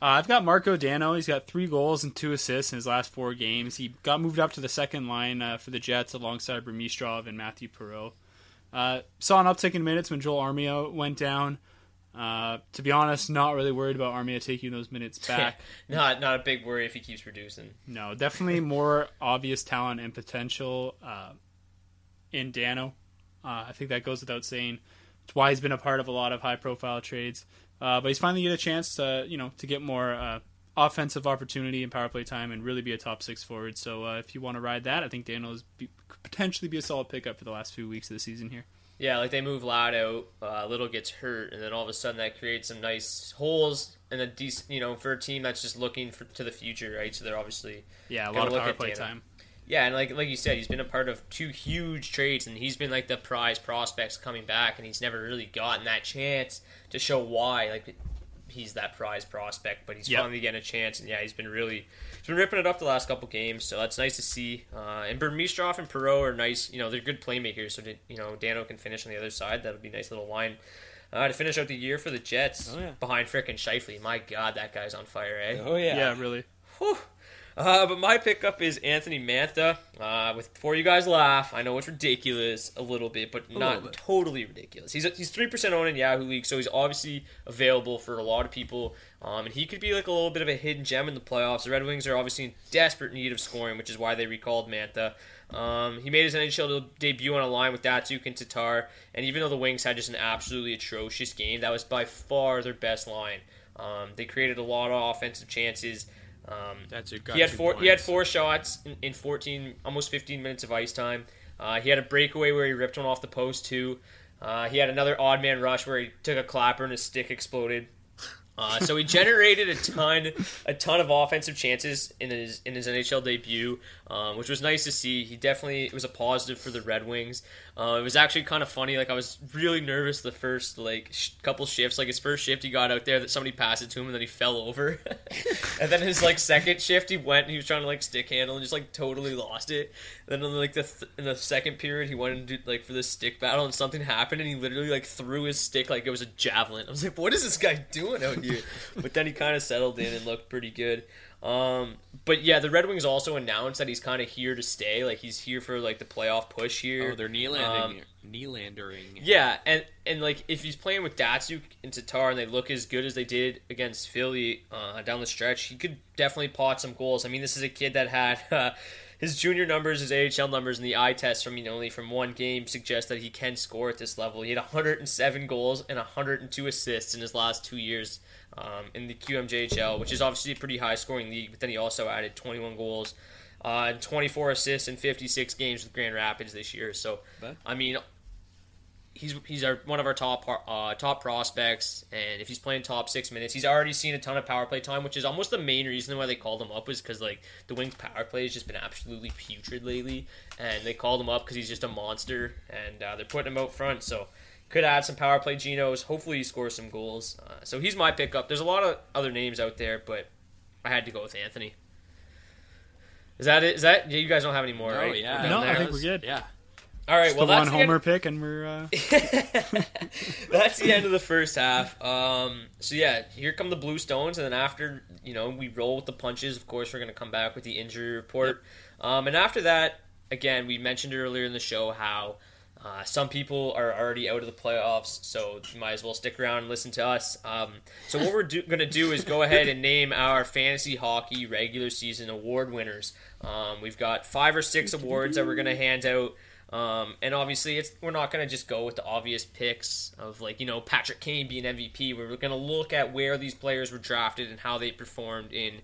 Uh, I've got Marco Dano. He's got three goals and two assists in his last four games. He got moved up to the second line uh, for the Jets alongside Burmistrov and Mathieu Perreault. Uh, saw an uptick in minutes when Joel Armia went down. Uh, to be honest, not really worried about Armia taking those minutes back. not not a big worry if he keeps producing. No, definitely more obvious talent and potential uh, in Dano. Uh, I think that goes without saying. It's why he's been a part of a lot of high-profile trades. Uh, but he's finally get a chance to, you know, to get more uh, offensive opportunity and power play time and really be a top six forward. So uh, if you want to ride that, I think Dano is be, could potentially be a solid pickup for the last few weeks of the season here. Yeah, like they move Ladd out, uh, Little gets hurt, and then all of a sudden that creates some nice holes and a decent, you know, for a team that's just looking for, to the future, right? So they're obviously Yeah, a lot of power play Dano. time. Yeah, and like like you said, he's been a part of two huge trades, and he's been like the prize prospects coming back, and he's never really gotten that chance to show why. Like he's that prize prospect, but he's Yep. finally getting a chance, and yeah, he's been really he's been ripping it up the last couple games, so that's nice to see. Uh, and Burmistrov and Perreault are nice, you know, they're good playmakers, so you know Dano can finish on the other side. That would be a nice little line. Uh, to finish out the year for the Jets, Oh, yeah. behind frickin' Scheifele. My God, that guy's on fire, eh? Oh yeah. Yeah, really. Whew. Uh, but my pickup is Anthony Mantha. Uh, with before you guys laugh, I know it's ridiculous a little bit, but not bit. totally ridiculous. He's he's three percent owned in Yahoo League, so he's obviously available for a lot of people. Um, and he could be like a little bit of a hidden gem in the playoffs. The Red Wings are obviously in desperate need of scoring, which is why they recalled Mantha. Um, he made his NHL debut on a line with Datsyuk and Tatar, and even though the Wings had just an absolutely atrocious game, that was by far their best line. Um, they created a lot of offensive chances. Um, That's got he had four. He had four shots in, in 14, almost 15 minutes of ice time. Uh, he had a breakaway where he ripped one off the post too. Uh, he had another odd man rush where he took a clapper and his stick exploded. Uh, so he generated a ton, a ton of offensive chances in his in his NHL debut, um, which was nice to see. He definitely it was a positive for the Red Wings. Uh, it was actually kind of funny. Like I was really nervous the first like sh- couple shifts. Like his first shift, he got out there that somebody passed it to him and then he fell over. and then his like second shift, he went and he was trying to like stick handle and just like totally lost it. Then in like the th- in the second period, he went into like for this stick battle and something happened and he literally like threw his stick like it was a javelin. I was like, what is this guy doing out here? but then he kind of settled in and looked pretty good. Um, but yeah, the Red Wings also announced that he's kind of here to stay. Like he's here for like the playoff push here. Oh, they're knee Um, landing. yeah, and and like if he's playing with Datsyuk and Tatar and they look as good as they did against Philly uh, down the stretch, he could definitely pot some goals. I mean, this is a kid that had uh, his junior numbers, his AHL numbers, and the eye test from you know only from one game suggest that he can score at this level. He had 107 goals and 102 assists in his last two years um, in the QMJHL, which is obviously a pretty high scoring league. But then he also added 21 goals. Uh, and 24 assists in 56 games with Grand Rapids this year. So, I mean, he's he's our one of our top uh, top prospects, and if he's playing top six minutes, he's already seen a ton of power play time, which is almost the main reason why they called him up was because like the Wings power play has just been absolutely putrid lately, and they called him up because he's just a monster, and uh, they're putting him out front, so could add some power play genos. Hopefully, he scores some goals. Uh, so he's my pickup. There's a lot of other names out there, but I had to go with Anthony. Is that it? Is that yeah, you guys don't have any more, Oh right? yeah. We're done No, I think we're good. Yeah. All right, Just well the that's one the end- homer pick, and we're uh, That's the end of the first half. Um, so yeah, here come the Blue Stones, and then after you know we roll with the punches. Of course, we're going to come back with the injury report, um, and after that, again, we mentioned earlier in the show how uh, some people are already out of the playoffs, so you might as well stick around and listen to us. Um, so what we're do- going to do is go ahead and name our fantasy hockey regular season award winners. Um, we've got five or six awards that we're going to hand out. Um, and obviously, it's we're not going to just go with the obvious picks of like you know Patrick Kane being MVP. We're going to look at where these players were drafted and how they performed in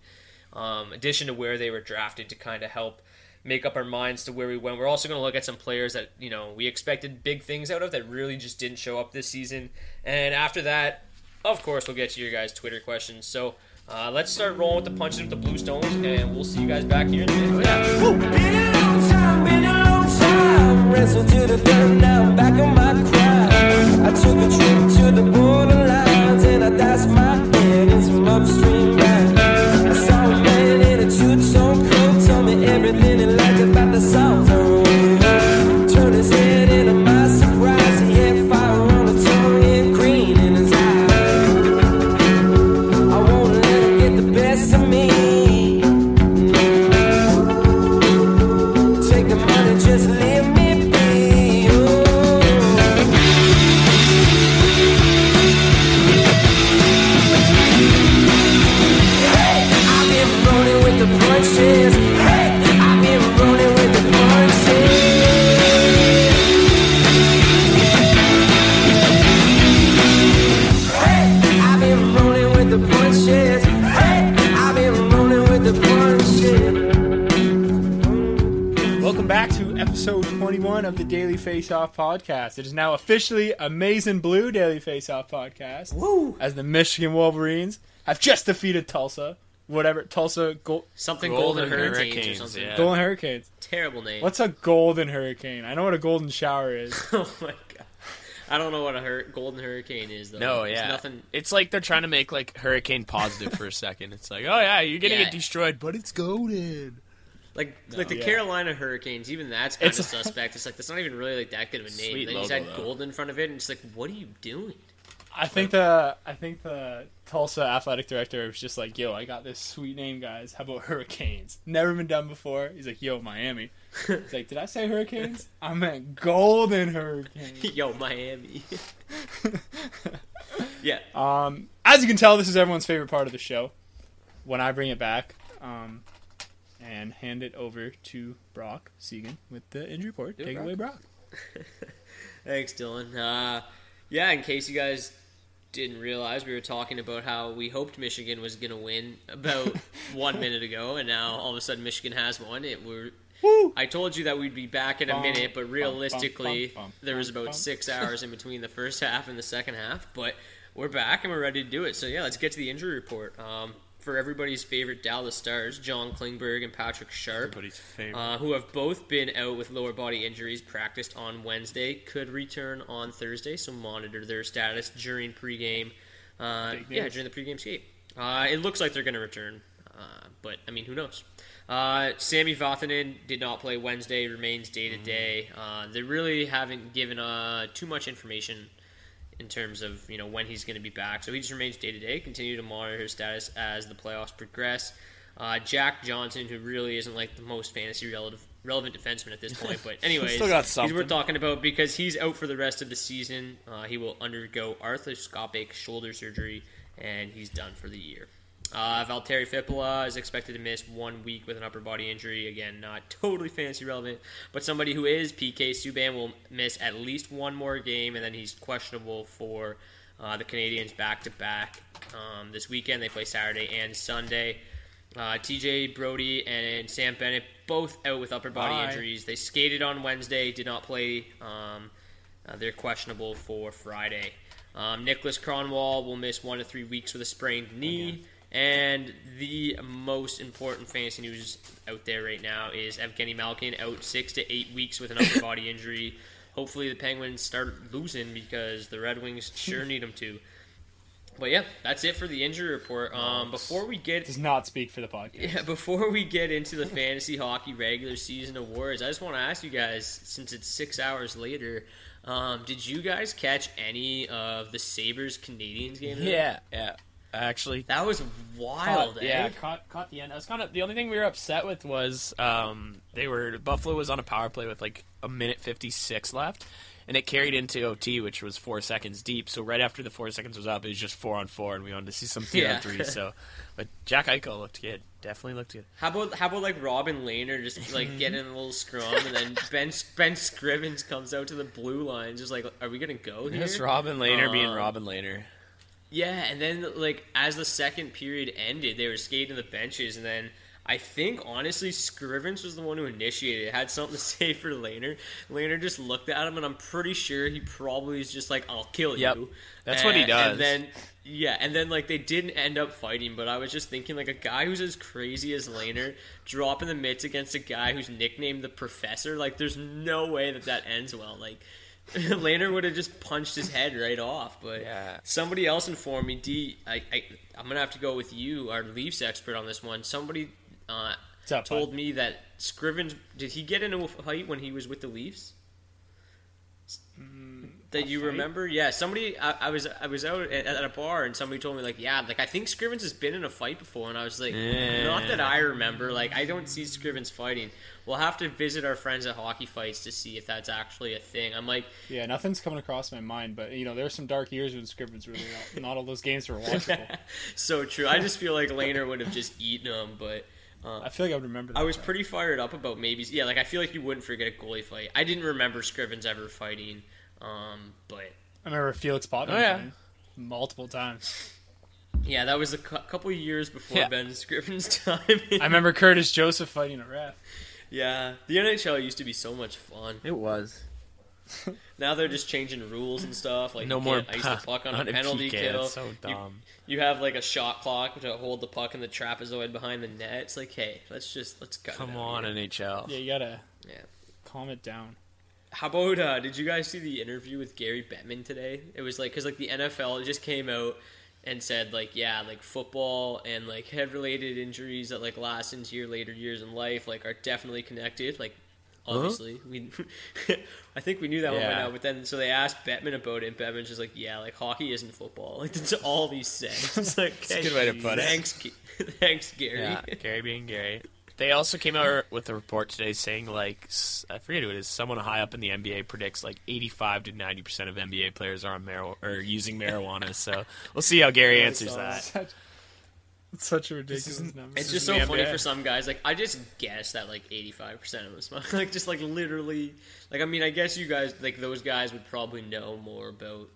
um, addition to where they were drafted to kind of help make up our minds to where we went. We're also going to look at some players that you know we expected big things out of that really just didn't show up this season. And after that, of course, we'll get to your guys' Twitter questions. So. Uh, let's start rolling with the punches with the Blue Stones, and we'll see you guys back here in a of the Daily Face Off podcast. It is now officially Amazing Blue Daily Face Off podcast. Woo! As the Michigan Wolverines have just defeated Tulsa, whatever Tulsa Gold, Something Golden Golden, Hurricanes, or something. yeah. Golden Hurricanes. Terrible name. What's a golden hurricane? I know what a golden shower is. Oh my god. I don't know what a hur- golden hurricane is though. No, It's yeah, nothing. It's like they're trying to make like hurricane positive for a second. It's like, oh yeah, you're gonna Yeah. get destroyed, but it's golden. Like like the Yeah. Carolina Hurricanes, even that's kind It's- of suspect. It's like that's not even really like that good of a name. Sweet They just had though. gold in front of it, and it's like, what are you doing? I think the I think the Tulsa athletic director was just like, "Yo, I got this sweet name, guys. How about Hurricanes? Never been done before." He's like, "Yo, Miami." He's like, "Did I say Hurricanes? I meant Golden Hurricanes." Yo, Miami. yeah, Um, as you can tell, this is everyone's favorite part of the show. When I bring it back, um, and hand it over to Brock Segan with the injury report. Do Take it Brock. away, Brock. Thanks, Dylan. Uh, yeah, in case you guys didn't realize, we were talking about how we hoped Michigan was going to win about one minute ago, and now all of a sudden Michigan has won. It we're. I told you that we'd be back in a Bum, minute, but realistically, bum, bum, there was about six hours in between the first half and the second half. But we're back and we're ready to do it. So yeah, let's get to the injury report. Um, for everybody's favorite Dallas Stars, John Klingberg and Patrick Sharp Everybody's favorite. uh, who have both been out with lower body injuries, practiced on Wednesday, could return on Thursday, so monitor their status during pregame. Uh, yeah, during the pregame skate. Uh, it looks like they're going to return, uh, but I mean, who knows? Uh, Sami Vatanen did not play Wednesday, remains day to day. Uh, They really haven't given uh, too much information in terms of you know when he's going to be back. So he just remains day to day. Continue to monitor his status as the playoffs progress. Uh, Jack Johnson, who really isn't like the most fantasy relative, relevant defenseman at this point, but anyways, he's worth talking about because he's out for the rest of the season. Uh, he will undergo arthroscopic shoulder surgery, and he's done for the year. Uh, Valtteri Filppula is expected to miss one week with an upper body injury. Again, not totally fantasy relevant, but somebody who is PK Subban will miss at least one more game, and then he's questionable for uh, the Canadiens back to back this weekend. They play Saturday and Sunday. Uh, TJ Brodie and Sam Bennett both out with upper body Bye. injuries. They skated on Wednesday, did not play. Um, uh, they're questionable for Friday. Um, Nicholas Kronwall will miss one to three weeks with a sprained knee. And the most important fantasy news out there right now is Evgeny Malkin out six to eight weeks with an upper body injury. Hopefully, the Penguins start losing because the Red Wings sure need them to. But yeah, that's it for the injury report. Um, before we get Does not speak for the podcast. yeah, before we get into the fantasy hockey regular season awards, I just want to ask you guys, since it's six hours later, um, did you guys catch any of the Sabres Canadiens game? yeah, yeah. Actually, that was wild. caught, eh? yeah, caught caught the end. I was kind of the only thing we were upset with was um, they were Buffalo was on a power play with like a minute fifty six left, and it carried into OT, which was four seconds deep. So right after the four seconds was up, it was just four on four, and we wanted to see some three Yeah. on three. So, but Jack Eichel looked good. Definitely looked good. How about how about like Robin Lehner just like getting in a little scrum, and then Ben Ben Scrivens comes out to the blue line, just like, are we gonna go here? Yes, Robin Lehner being Um, Robin Lehner. Yeah, and then like as the second period ended, they were skating the benches, and then I think honestly, Scrivens was the one who initiated. it. Had something to say for Lehner. Lehner just looked at him, and I'm pretty sure he probably is just like, "I'll kill Yep. you." That's what he does. And then yeah, and then like they didn't end up fighting, but I was just thinking like a guy who's as crazy as Lehner dropping the mitts against a guy who's nicknamed the Professor. Like, there's no way that that ends well. Like. Lehner would have just punched his head right off, but Yeah. somebody else informed me. D, I, I, I'm gonna have to go with you, our Leafs expert on this one. Somebody uh, up, told bud? me that Scrivens did he get into a fight when he was with the Leafs? That you fight? remember? Yeah, somebody. I, I was I was out at, at a bar and somebody told me like, yeah, like I think Scrivens has been in a fight before, and I was like, not that I remember. Like I don't see Scrivens fighting. We'll have to visit our friends at hockey fights to see if that's actually a thing. I'm like, Yeah, nothing's coming across my mind, but you know, there there's some dark years when Scrivens really not, not all those games were watchable. so true. I just feel like Lehner would have just eaten him, but. Uh, I feel like I would remember. That I was pretty fired up about maybe. Yeah, like I feel like you wouldn't forget a goalie fight. I didn't remember Scrivens ever fighting, um, but I remember Felix Potvin Oh, yeah. multiple times. yeah, that was a cou- couple years before Yeah. Ben Scrivens' time. I remember Curtis Joseph fighting a ref. yeah, the NHL used to be so much fun. It was. Now they're just changing rules and stuff. Like No more can't ice the puck on a on a penalty PK, kill. that's so dumb. You, have like a shot clock to hold the puck in the trapezoid behind the net. It's like, hey, let's just let's cut. it Come out on, here. NHL. Yeah, you gotta Yeah. calm it down. How about uh, did you guys see the interview with Gary Bettman today? It was like because like the NFL just came out and said like yeah like football and like head related injuries that like last into your later years in life like are definitely connected like obviously we I think we knew that one by Yeah. now but then so they asked Bettman about it and Bettman's just like yeah like hockey isn't football like that's all he said it's like a good way to put it. thanks thanks Gary Yeah, Gary being Gary. They also came out with a report today saying like I forget who it is. Someone high up in the NBA predicts like 85 to 90 percent of NBA players are on mar- or using marijuana. So we'll see how Gary answers that. Such, it's such a ridiculous number. It's just so funny for some guys. Like I just guess that like eighty five percent of them smoke. Like just like literally. Like I mean, I guess you guys like those guys would probably know more about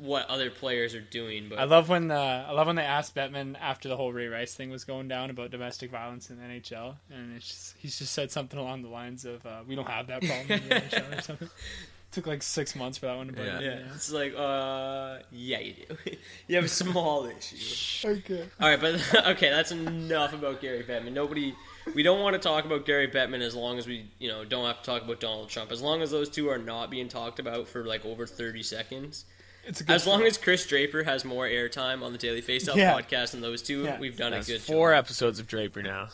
what other players are doing. But I love when the I love when they asked Bettman after the whole Ray Rice thing was going down about domestic violence in the NHL, and it's just, he's just said something along the lines of uh, "We don't have that problem in the NHL" or something. Took like six months for that one to burn. Yeah. yeah, it's like uh yeah you do. you have a small issue. Okay. All right, but okay, that's enough about Gary Bettman. Nobody, we don't want to talk about Gary Bettman as long as we, you know, don't have to talk about Donald Trump. As long as those two are not being talked about for like over thirty seconds. It's a good As long as Chris Draper has more airtime on the Daily Faceoff Yeah. podcast than those two, Yeah. we've done That's a good four job. episodes of Draper now.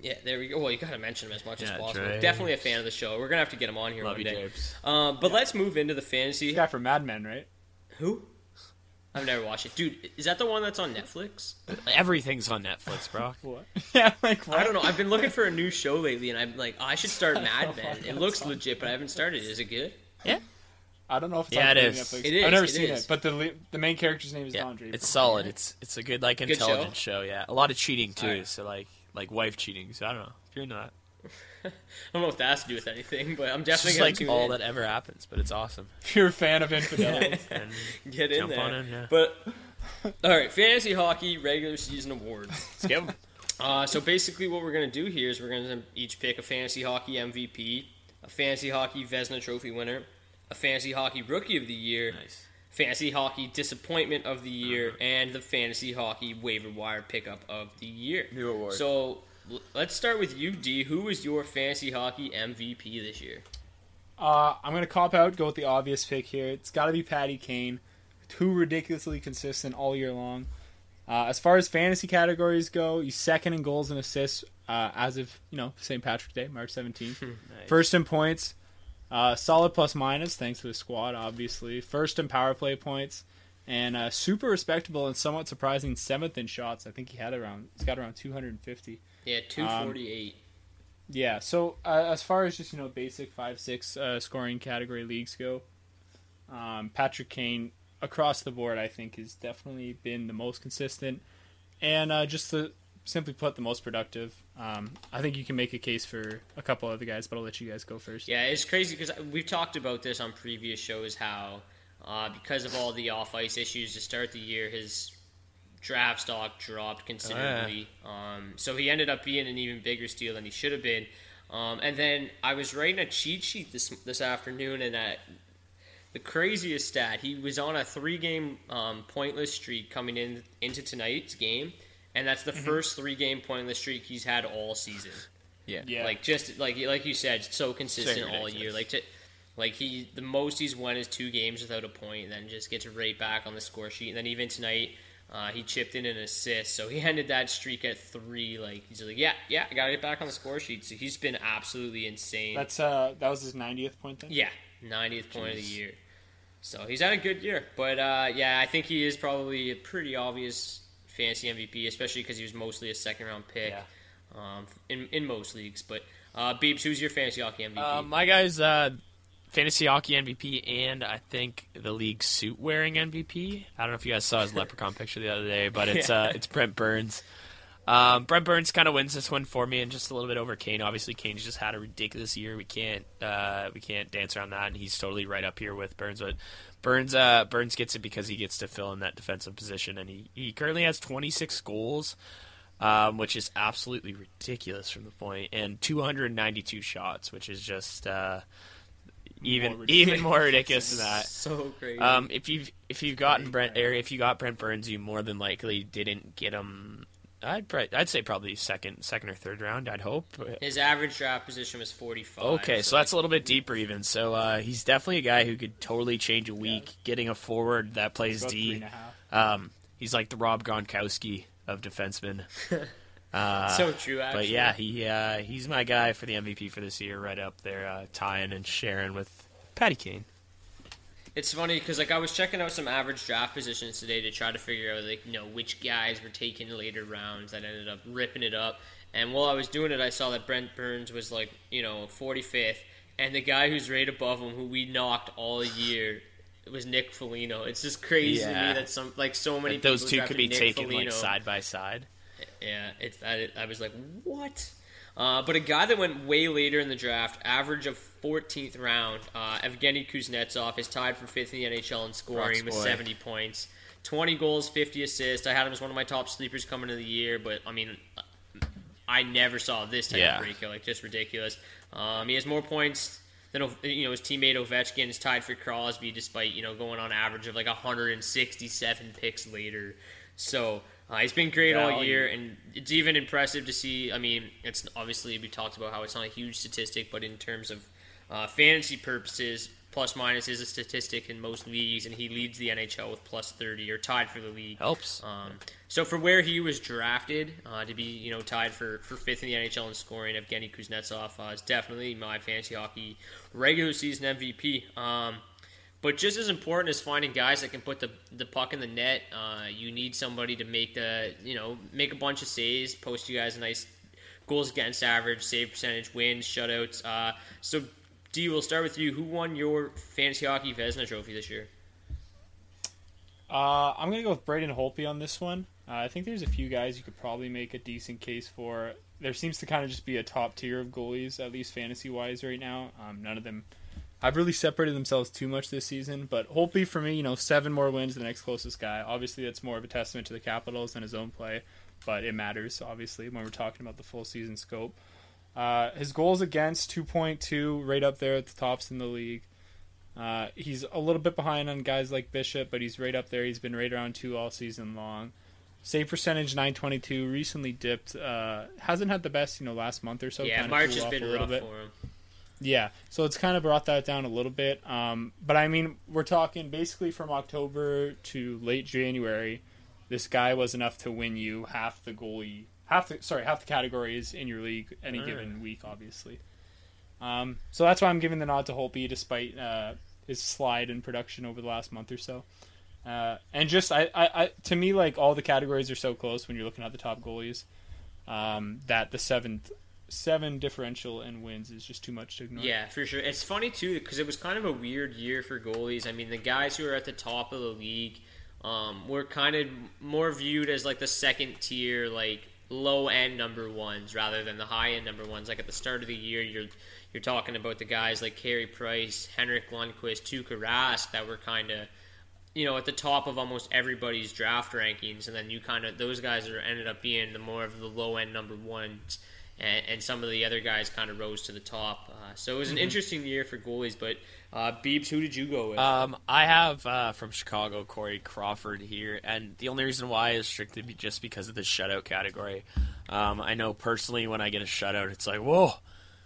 Yeah, there we go. Well, you gotta mention him as much as possible. Dre. Definitely a fan of the show. We're gonna have to get him on here Love one you, day. Um, but let's move into the fantasy. guy from Mad Men, right? Who? I've never watched it, dude. Is that the one that's on Netflix? Everything's on Netflix, bro. What? yeah, like what? I don't know. I've been looking for a new show lately, and I'm like, I should start Mad Men. It looks legit, but I haven't started. Is it good? I don't know if it's Yeah, on it Netflix. is. It is, I've never it seen is. it, but the the main character's name is Yeah, Don Draper. it's solid. It's it's a good like Good intelligent show. Yeah, a lot of cheating too. Alright. So like like wife cheating. So I don't know if you're not. I don't know if that has to do with anything, but I'm It's definitely just gonna like all in. that ever happens, but it's awesome. If you're a fan of infidelity. Get in Jump there. on in, yeah. But all right, fantasy hockey regular season awards. let's give 'em. Uh, so basically, what we're gonna do here is we're gonna each pick a fantasy hockey MVP, a fantasy hockey Vezina Trophy winner, a fantasy hockey Rookie of the Year, Nice. fantasy hockey Disappointment of the Year, and the fantasy hockey Waiver Wire Pickup of the Year. New award. So l- let's start with you, D. Who was your fantasy hockey MVP this year? Uh, I'm gonna cop out, go with the obvious pick here. It's got to be Patty Kane, too ridiculously consistent all year long. Uh, as far as fantasy categories go, he's second in goals and assists uh, as of you know St. Patrick's Day, March 17th. First in points, uh, solid plus minus thanks to the squad, obviously. First in power play points, and uh, super respectable and somewhat surprising seventh in shots. I think he had around he's got around 250. Yeah, two forty eight. Yeah. So uh, as far as just you know basic five six uh, scoring category leagues go, um, Patrick Kane across the board I think has definitely been the most consistent, and uh, just the simply put the most productive. Um, I think you can make a case for a couple other guys, but I'll let you guys go first. Yeah, it's crazy because we've talked about this on previous shows how uh, because of all the off ice issues to start the year, his draft stock dropped considerably. um, so he ended up being an even bigger steal than he should have been. Um, and then I was writing a cheat sheet this this afternoon, and uh, the craziest stat he was on a three game um, pointless streak coming in into tonight's game, and that's the first three game pointless streak he's had all season. Yeah. Yeah. Like just like like you said, so consistent all year. Like to, like he the most he's won is two games without a point, and then just gets right back on the score sheet. And then even tonight, uh, he chipped in an assist, so he ended that streak at three. Like he's like, yeah, yeah, I gotta get back on the score sheet. So he's been absolutely insane. That's uh that was his 90th point then. yeah, 90th point of the year. So he's had a good year, but uh, yeah, I think he is probably a pretty obvious fantasy MVP, especially because he was mostly a second round pick Yeah. um, in in most leagues. But uh, Beebs, who's your fantasy hockey MVP? Uh, my guy's uh, fantasy hockey MVP, and I think the league suit wearing MVP. I don't know if you guys saw his leprechaun picture the other day, but it's uh, it's Brent Burns. Um, Brent Burns kind of wins this one for me, and just a little bit over Kane. Obviously, Kane's just had a ridiculous year. We can't uh, we can't dance around that, and he's totally right up here with Burns. But Burns uh, Burns gets it because he gets to fill in that defensive position, and he, he currently has 26 goals, um, which is absolutely ridiculous from the point, and 292 shots, which is just uh, even More even more ridiculous than that. so crazy. Um, if you've if you've gotten Brent or if you got Brent Burns, you more than likely didn't get him I'd probably, I'd say probably second, second or third round. I'd hope. His average draft position was 45. Okay, so that's a little bit deeper even. So uh, he's definitely a guy who could totally change a week. Getting a forward that plays About D. and a half. Um, he's like the Rob Gronkowski of defensemen. Uh, so true. Actually. But yeah, he uh, he's my guy for the MVP for this year, right up there, uh, tying and sharing with Patty Kane. It's funny because like I was checking out some average draft positions today to try to figure out like you know which guys were taken later rounds that ended up ripping it up. And while I was doing it, I saw that Brent Burns was like you know 45th, and the guy who's right above him, who we knocked all year, was Nick Foligno. It's just crazy to me that some like so many That those two could be Nick taken Foligno. like side by side. Yeah, it's I, I was like, what? Uh, but a guy that went way later in the draft, average of 14th round, uh, Evgeny Kuznetsov is tied for fifth in the NHL in scoring with 70 points, 20 goals, 50 assists. I had him as one of my top sleepers coming into the year, but I mean, I never saw this type Yeah. of breakout, like just ridiculous. Um, he has more points than you know his teammate Ovechkin is tied for Crosby, despite you know going on average of like 167 picks later. So uh, he's been great all year, and it's even impressive to see. I mean, it's obviously we talked about how it's not a huge statistic, but in terms of uh, fantasy purposes, plus minus is a statistic in most leagues, and he leads the NHL with plus 30 or tied for the league. Helps. Um, so for where he was drafted uh, to be, you know, tied for, for fifth in the NHL in scoring, Evgeny Kuznetsov uh, is definitely my fantasy hockey regular season MVP. Um, but just as important as finding guys that can put the, the puck in the net, uh, you need somebody to make the you know make a bunch of saves, post you guys a nice goals against average, save percentage, wins, shutouts. Uh, so D, we'll start with you. Who won your fantasy hockey Vezina Trophy this year? Uh, I'm gonna go with Braden Holtby on this one. Uh, I think there's a few guys you could probably make a decent case for. There seems to kind of just be a top tier of goalies, at least fantasy wise, right now. Um, none of them have really separated themselves too much this season. But Holtby, for me, you know, seven more wins than the next closest guy. Obviously, that's more of a testament to the Capitals than his own play, but it matters obviously when we're talking about the full season scope. Uh, his goals against 2.2, right up there at the tops in the league. Uh, he's a little bit behind on guys like Bishop, but he's right up there. He's been right around two all season long. Save percentage 922. Recently dipped. Uh, hasn't had the best, you know, last month or so. yeah, March has been rough bit. for him. Yeah, so it's kind of brought that down a little bit. Um, but I mean, we're talking basically from October to late January. This guy was enough to win you half the goalie, half the sorry, half the categories in your league any given week, obviously. Um, so that's why I'm giving the nod to Holtby, despite uh, his slide in production over the last month or so. Uh, and just I, I, I, to me, like all the categories are so close when you're looking at the top goalies, um, that the seventh seven differential and wins is just too much to ignore. Yeah, for sure. It's funny too because it was kind of a weird year for goalies. I mean, the guys who are at the top of the league um, were kind of more viewed as like the second tier, like low end number ones, rather than the high end number ones. Like at the start of the year, you're you're talking about the guys like Carey Price, Henrik Lundqvist, Tuukka Rask that were kind of you know at the top of almost everybody's draft rankings, and then you kind of those guys are ended up being the more of the low end number ones and, and some of the other guys kind of rose to the top. Uh, so it was an interesting year for goalies. But uh, Beebs, who did you go with? Um, I have uh, from Chicago Corey Crawford here, and the only reason why is strictly just because of the shutout category. Um, I know personally when I get a shutout, it's like, whoa,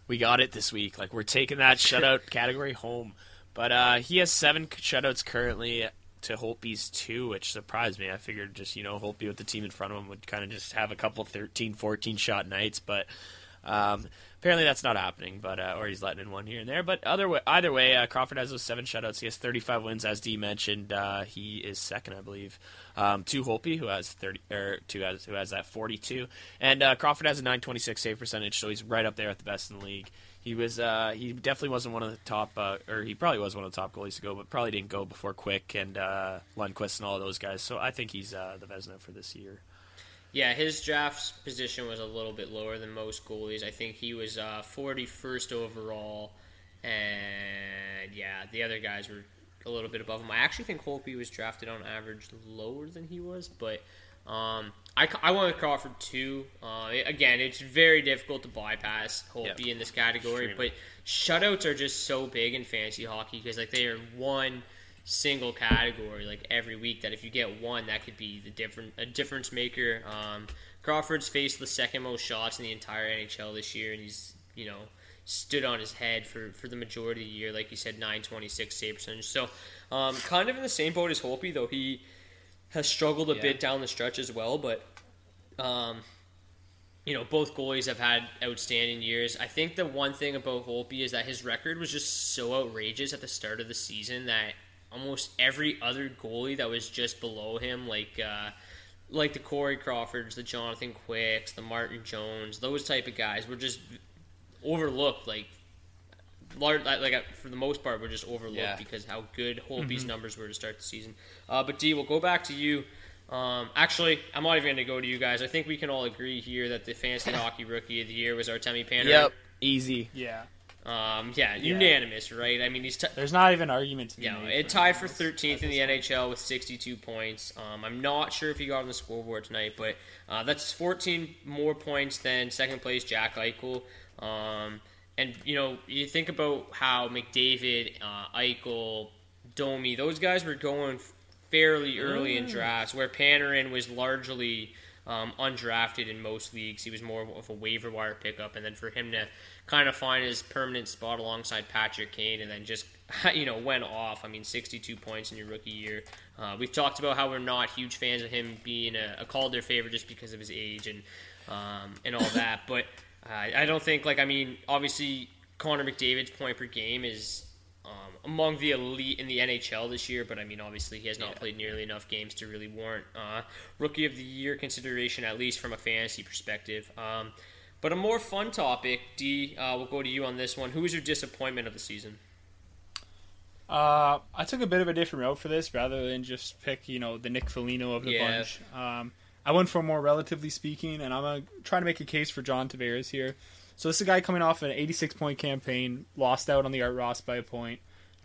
we got it this week. Like we're taking that shutout category home. But uh, he has seven shutouts currently to Holtby's two, which surprised me. I figured just, you know, Holtby with the team in front of him would kind of just have a couple 13, 14 shot nights, but um, apparently that's not happening, but uh, or he's letting in one here and there. But other way, either way, uh, Crawford has those seven shutouts. He has 35 wins, as D mentioned. Uh, he is second, I believe, um, to Holtby, who has 30 or two has who has that 42, and uh, Crawford has a 926 save percentage, so he's right up there at the best in the league. He was uh, he definitely wasn't one of the top, uh, or he probably was one of the top goalies to go, but probably didn't go before Quick and uh, Lundqvist and all those guys. So I think he's uh, the Vezina for this year. yeah, his draft position was a little bit lower than most goalies. I think he was uh, 41st overall, and yeah, the other guys were a little bit above him. I actually think Holtby was drafted on average lower than he was, but um, I, I went with Crawford too. Uh, again, it's very difficult to bypass Holtby Yeah. in this category, Extremely. but shutouts are just so big in fantasy hockey because like they are one single category like every week that if you get one that could be the different a difference maker um, Crawford's faced the second most shots in the entire NHL this year, and he's you know stood on his head for, for the majority of the year, like you said, 926 save percentage. So, um, kind of in the same boat as Holtby, though he has struggled a Yeah. bit down the stretch as well. But, um, you know, both goalies have had outstanding years. I think the one thing about Holtby is that his record was just so outrageous at the start of the season that almost every other goalie that was just below him, like uh, like the Corey Crawfords, the Jonathan Quicks, the Martin Jones, those type of guys were just overlooked. Like, large, like uh, for the most part, were just overlooked Yeah. because how good Holtby's numbers were to start the season. Uh, but D, we'll go back to you. Um, actually, I'm not even going to go to you guys. I think we can all agree here that the fantasy hockey rookie of the year was Artemi Panarin. Yep, easy. Yeah. Um, yeah, unanimous, right? I mean, he's t- There's not even argument to be yeah, made. it tied for 13th in the NHL with 62 points. Um, I'm not sure if he got on the scoreboard tonight, but uh, that's 14 more points than second place Jack Eichel. Um, and you know, you think about how McDavid, uh, Eichel, Domi, those guys were going fairly early in drafts, where Panarin was largely um, undrafted in most leagues. He was more of a waiver wire pickup, and then for him to kind of find his permanent spot alongside Patrick Kane, and then just you know went off. I mean, 62 points in your rookie year. Uh, we've talked about how we're not huge fans of him being a, a Calder favorite just because of his age and um, and all that, but. Uh, I don't think like I mean obviously Connor McDavid's point per game is um, among the elite in the NHL this year, but I mean obviously he has not played nearly enough games to really warrant uh, rookie of the year consideration at least from a fantasy perspective. Um, but a more fun topic, D, uh, we'll go to you on this one. Who was your disappointment of the season? Uh, I took a bit of a different route for this rather than just pick, you know, the Nick Foligno of the Yeah. bunch. Um, I went for more relatively speaking, and I'm gonna try to make a case for John Tavares here. So this is a guy coming off an 86 point campaign, lost out on the Art Ross by a point.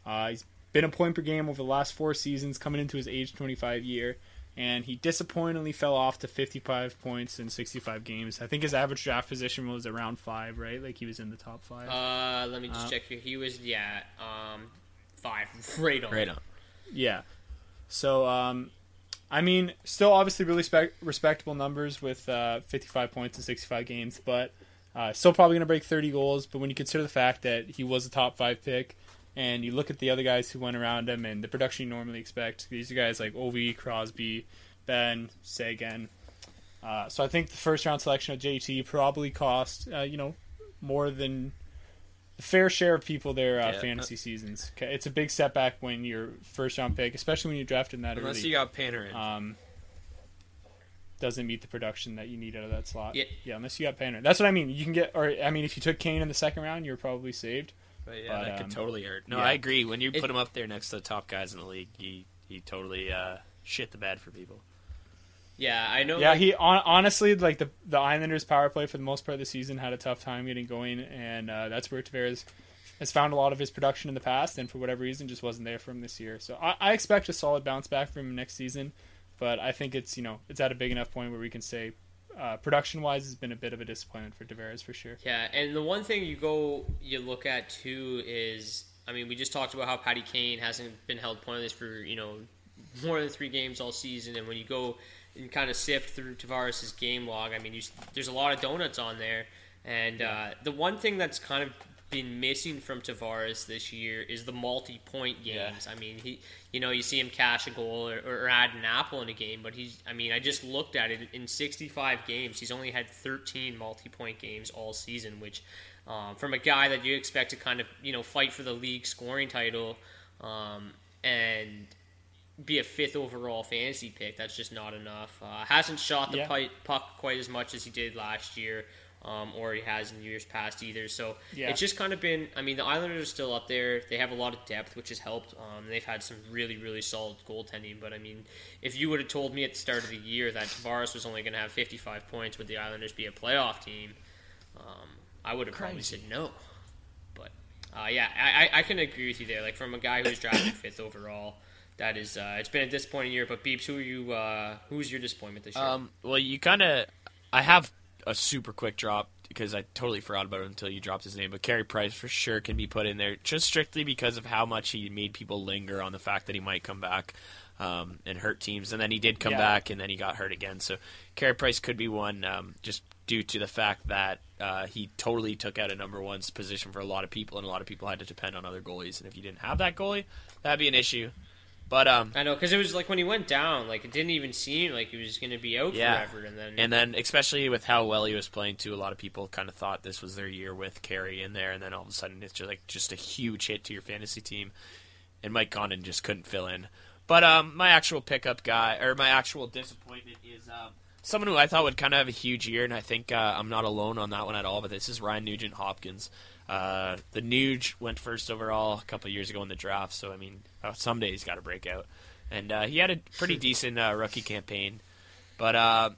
Uh, he's been a point per game over the last four seasons, coming into his age 25 year, and he disappointingly fell off to 55 points in 65 games. I think his average draft position was around five, right? Like he was in the top five. Uh, let me just check here. He was yeah, um, five, right on. Right on. Yeah. So, um, I mean, still obviously really spec- respectable numbers with uh, 55 points in 65 games, but uh, still probably going to break 30 goals. But when you consider the fact that he was a top five pick, and you look at the other guys who went around him and the production you normally expect, these are guys like Ovi, Crosby, Benn, Seguin. Uh, so I think the first round selection of JT probably cost, uh, you know, more than fair share of people their uh, Yeah. fantasy seasons. 'Kay, It's a big setback when your first round pick, especially when you drafted in that Unless early, you got Panarin. um, doesn't meet the production that you need out of that slot. Yeah. yeah, unless you got Panarin. That's what I mean. You can get, or I mean, if you took Kane in the second round, you're probably saved. But yeah, But, that um, could totally hurt. No, yeah. I agree. When you It- put him up there next to the top guys in the league, he he totally uh, shit the bed for people. Yeah, I know. Yeah, like- he on, honestly like the the Islanders power play for the most part of the season had a tough time getting going, and uh, that's where Tavares has found a lot of his production in the past, and for whatever reason just wasn't there for him this year. So I, I expect a solid bounce back from him next season, but I think it's you know it's at a big enough point where we can say uh, production wise has been a bit of a disappointment for Tavares for sure. Yeah, and the one thing you go you look at too is I mean we just talked about how Patty Kane hasn't been held pointless for you know more than three games all season, and when you go and kind of sift through Tavares' game log, I mean you, there's a lot of donuts on there, and uh, the one thing that's kind of been missing from Tavares this year is the multi-point games. I mean, he, you know, you see him cash a goal or, or add an apple in a game, but he's, I mean, I just looked at it. In 65 games, he's only had 13 multi-point games all season, which, um, from a guy that you expect to kind of, you know, fight for the league scoring title, um, and be a fifth overall fantasy pick. That's just not enough. Uh, hasn't shot the Yeah. puck quite as much as he did last year, um, or he has in years past either. So Yeah. it's just kind of been. I mean, the Islanders are still up there. They have a lot of depth, which has helped. Um, they've had some really, really solid goaltending. But I mean, if you would have told me at the start of the year that Tavares was only going to have 55 points, would the Islanders be a playoff team? Um, I would have probably said no. But uh, yeah, I, I- I can agree with you there. Like from a guy who's drafted fifth overall, that is uh, it's been a disappointing year. But Beebs, who are you? Uh, who's your disappointment this year? Um, well, you kind of. I have a super quick drop because I totally forgot about it until you dropped his name. But Carey Price for sure can be put in there just strictly because of how much he made people linger on the fact that he might come back. um, and hurt teams. And then he did come Yeah. back, and then he got hurt again. So Carey Price could be one um, just due to the fact that uh, he totally took out a number one's position for a lot of people, and a lot of people had to depend on other goalies. And if you didn't have that goalie, that'd be an issue. But um, I know because it was like when he went down, like it didn't even seem like he was going to be out Yeah. forever, and then And then, especially with how well he was playing too, a lot of people kind of thought this was their year with Carey in there, and then all of a sudden it's just like just a huge hit to your fantasy team, and Mike Condon just couldn't fill in. But um, my actual pickup guy, or my actual disappointment, is um, someone who I thought would kind of have a huge year, and I think uh, I'm not alone on that one at all. But this is Ryan Nugent Hopkins. Uh, the Nuge went first overall a couple of years ago in the draft, so I mean, uh, someday he's got to break out. And uh, he had a pretty decent uh, rookie campaign, but uh,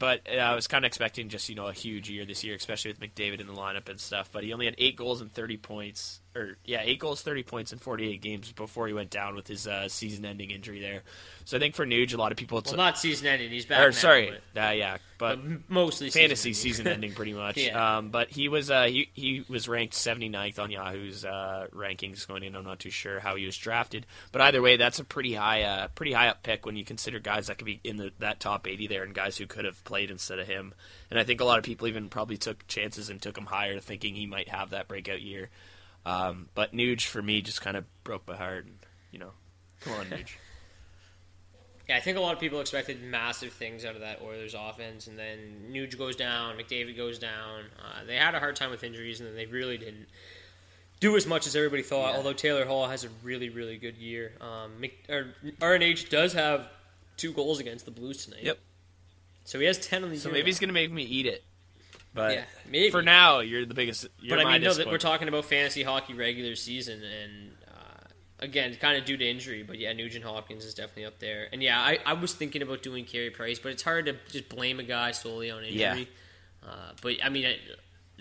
but uh, I was kind of expecting just you know a huge year this year, especially with McDavid in the lineup and stuff. But he only had eight goals and thirty points, or yeah, eight goals, thirty points in forty-eight games before he went down with his uh, season-ending injury there. So I think for Nuge, a lot of people. well, not season ending. He's back. or now, sorry, but, uh, yeah, but but mostly fantasy season season pretty much. Yeah. Um, but he was uh, he he was ranked 79th on Yahoo's uh, rankings going in. I'm not too sure how he was drafted, but either way, that's a pretty high uh, pretty high up pick when you consider guys that could be in the, that top 80 there and guys who could have played instead of him. And I think a lot of people even probably took chances and took him higher, thinking he might have that breakout year. Um, but Nuge for me just kind of broke my heart. And, you know, come on, Nuge. Yeah, I think a lot of people expected massive things out of that Oilers offense, and then Nuge goes down, McDavid goes down. Uh, they had a hard time with injuries, and then they really didn't do as much as everybody thought. Although Taylor Hall has a really, really good year. Um, Mc, or, RNH does have two goals against the Blues tonight. Yep. So he has ten on the So year maybe he's gonna make me eat it. But Yeah, maybe. for now, you're the biggest. You're But I mean, no, that we're talking about fantasy hockey regular season, and uh, again, kind of due to injury. But yeah, Nugent Hopkins is definitely up there. And yeah, I, I was thinking about doing Carey Price, but it's hard to just blame a guy solely on injury. Yeah. Uh, but I mean, it,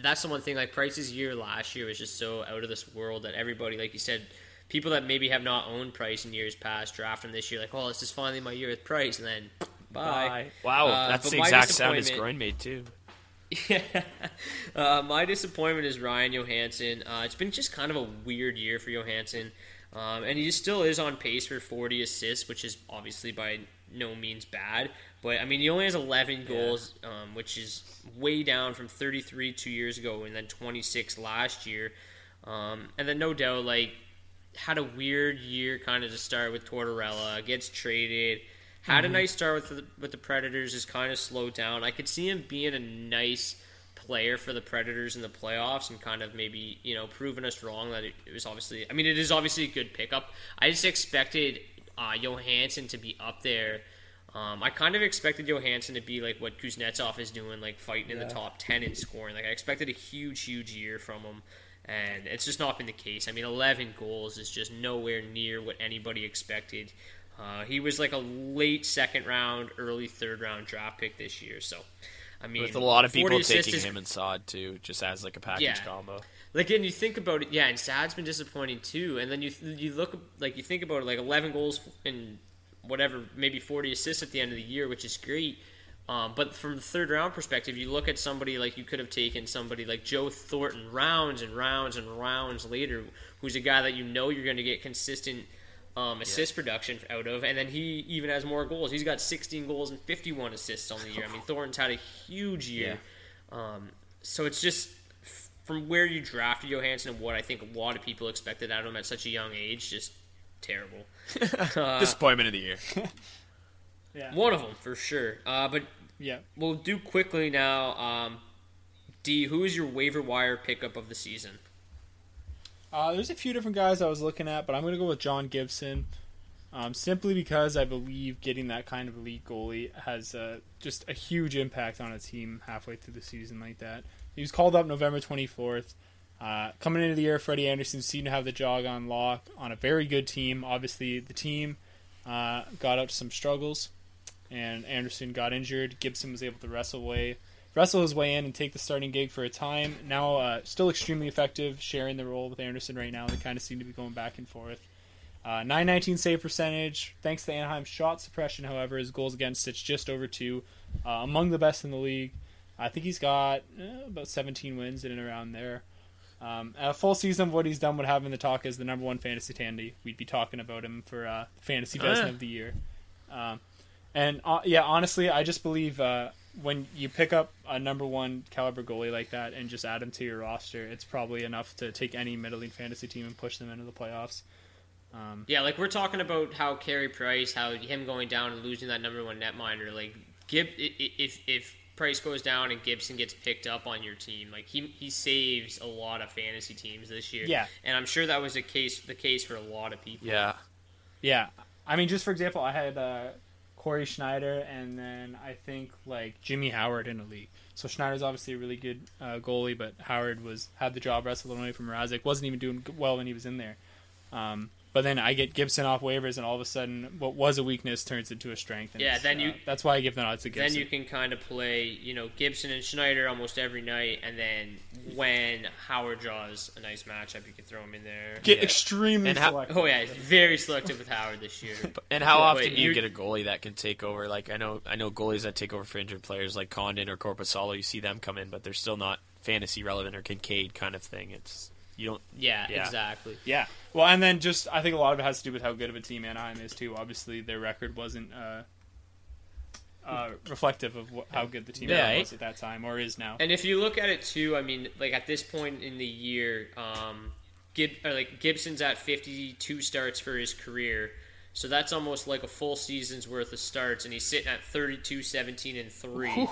that's the one thing. Like Price's year last year was just so out of this world that everybody, like you said, people that maybe have not owned Price in years past draft him this year, like, oh, this is finally my year with Price, and then bye. Wow, Uh, that's the exact sound his groin made too. Yeah. Uh, my disappointment is Ryan Johansen. Uh, it's been just kind of a weird year for Johansen. Um, and he still is on pace for 40 assists, which is obviously by no means bad. But, I mean, he only has 11 goals, um, which is way down from 33 two years ago and then 26 last year. Um, and then, no doubt, like, had a weird year kind of to start with Tortorella, gets traded, had a nice start with the, with the Predators, is kind of slowed down. I could see him being a nice player for the Predators in the playoffs and kind of maybe, you know, proving us wrong that it, it was obviously, I mean, it is obviously a good pickup. I just expected uh, Johansen to be up there. Um, I kind of expected Johansen to be like what Kuznetsov is doing, like fighting in the top 10 in scoring. Like, I expected a huge, huge year from him and it's just not been the case. I mean, 11 goals is just nowhere near what anybody expected. Uh, he was like a late second round, early third round draft pick this year. So, I mean, With a lot of people taking is- him and Saad too, just as like a package Yeah. combo. like, and you think about it, yeah, and Saad's been disappointing too. And then you you look like you think about it, like 11 goals and whatever, maybe 40 assists at the end of the year, which is great. Um, but from the third round perspective, you look at somebody like you could have taken somebody like Joe Thornton rounds and rounds and rounds later, who's a guy that you know you're going to get consistent um, assist production out of, and then he even has more goals. He's got 16 goals and 51 assists on the year. I mean, Thornton's had a huge year. Um, so it's just from where you drafted Johansen and what I think a lot of people expected out of him at such a young age, just terrible. Disappointment of the year. Yeah. One of them for sure. Uh, but Yeah. we'll do quickly now. Um, D, who is your waiver wire pickup of the season? Uh, there's a few different guys I was looking at, but I'm going to go with John Gibson. Um, simply because I believe getting that kind of elite goalie has uh, just a huge impact on a team halfway through the season like that. He was called up November 24th. Uh, coming into the year, Freddie Andersen seemed to have the jog on lock on a very good team. Obviously, the team uh, got up to some struggles, and Andersen got injured. Gibson was able to wrestle away, wrestle his way in and take the starting gig for a time. Now, uh, still extremely effective, sharing the role with Andersen right now. They kind of seem to be going back and forth. Uh, 919 save percentage. Thanks to Anaheim's shot suppression, however, his goals against it's just over two, uh, among the best in the league. I think he's got eh, about 17 wins in and around there. Um, a full season of what he's done would have him the talk as the number one fantasy tandy. We'd be talking about him for uh, fantasy Oh, best yeah. of the year. Um, and uh, yeah, honestly, I just believe uh, when you pick up a number one caliber goalie like that and just add him to your roster, it's probably enough to take any middling fantasy team and push them into the playoffs. Yeah, like we're talking about how Carey Price, how him going down and losing that number one netminder. Like Gib, i- i- if if Price goes down and Gibson gets picked up on your team, like he he saves a lot of fantasy teams this year. Yeah. and I'm sure that was a case the case for a lot of people. Yeah. Yeah, I mean, just for example, I had uh, Cory Schneider and then I think like Jimmy Howard in the league. So Schneider's obviously a really good uh, goalie, but Howard was had the job wrestled away from Mrazek. wasn't even doing well when he was in there. Um, but then I get Gibson off waivers, and all of a sudden, what was a weakness turns into a strength. And Yeah, it's, then uh, you- that's why I give the odds to Gibson. Then you can kind of play, you know, Gibson and Schneider almost every night, and then when Howard draws a nice matchup, you can throw him in there. get Yeah. extremely And how- selective. Oh yeah, very selective with Howard this year. And how Wait, often wait, do you you- get a goalie that can take over? Like I know, I know goalies that take over for injured players, like Condon or Korpisalo. You see them come in, but they're still not fantasy relevant or Kinkaid kind of thing. It's you don't. Yeah, Yeah. exactly. Yeah. Well, and then just I think a lot of it has to do with how good of a team Anaheim is too. Obviously, their record wasn't uh, uh, reflective of wh- how good the team Yeah, was at that time or is now. And if you look at it too, I mean, like at this point in the year, um, Gib or like Gibson's at 52 starts for his career, so that's almost like a full season's worth of starts, and he's sitting at 32, 17, and three.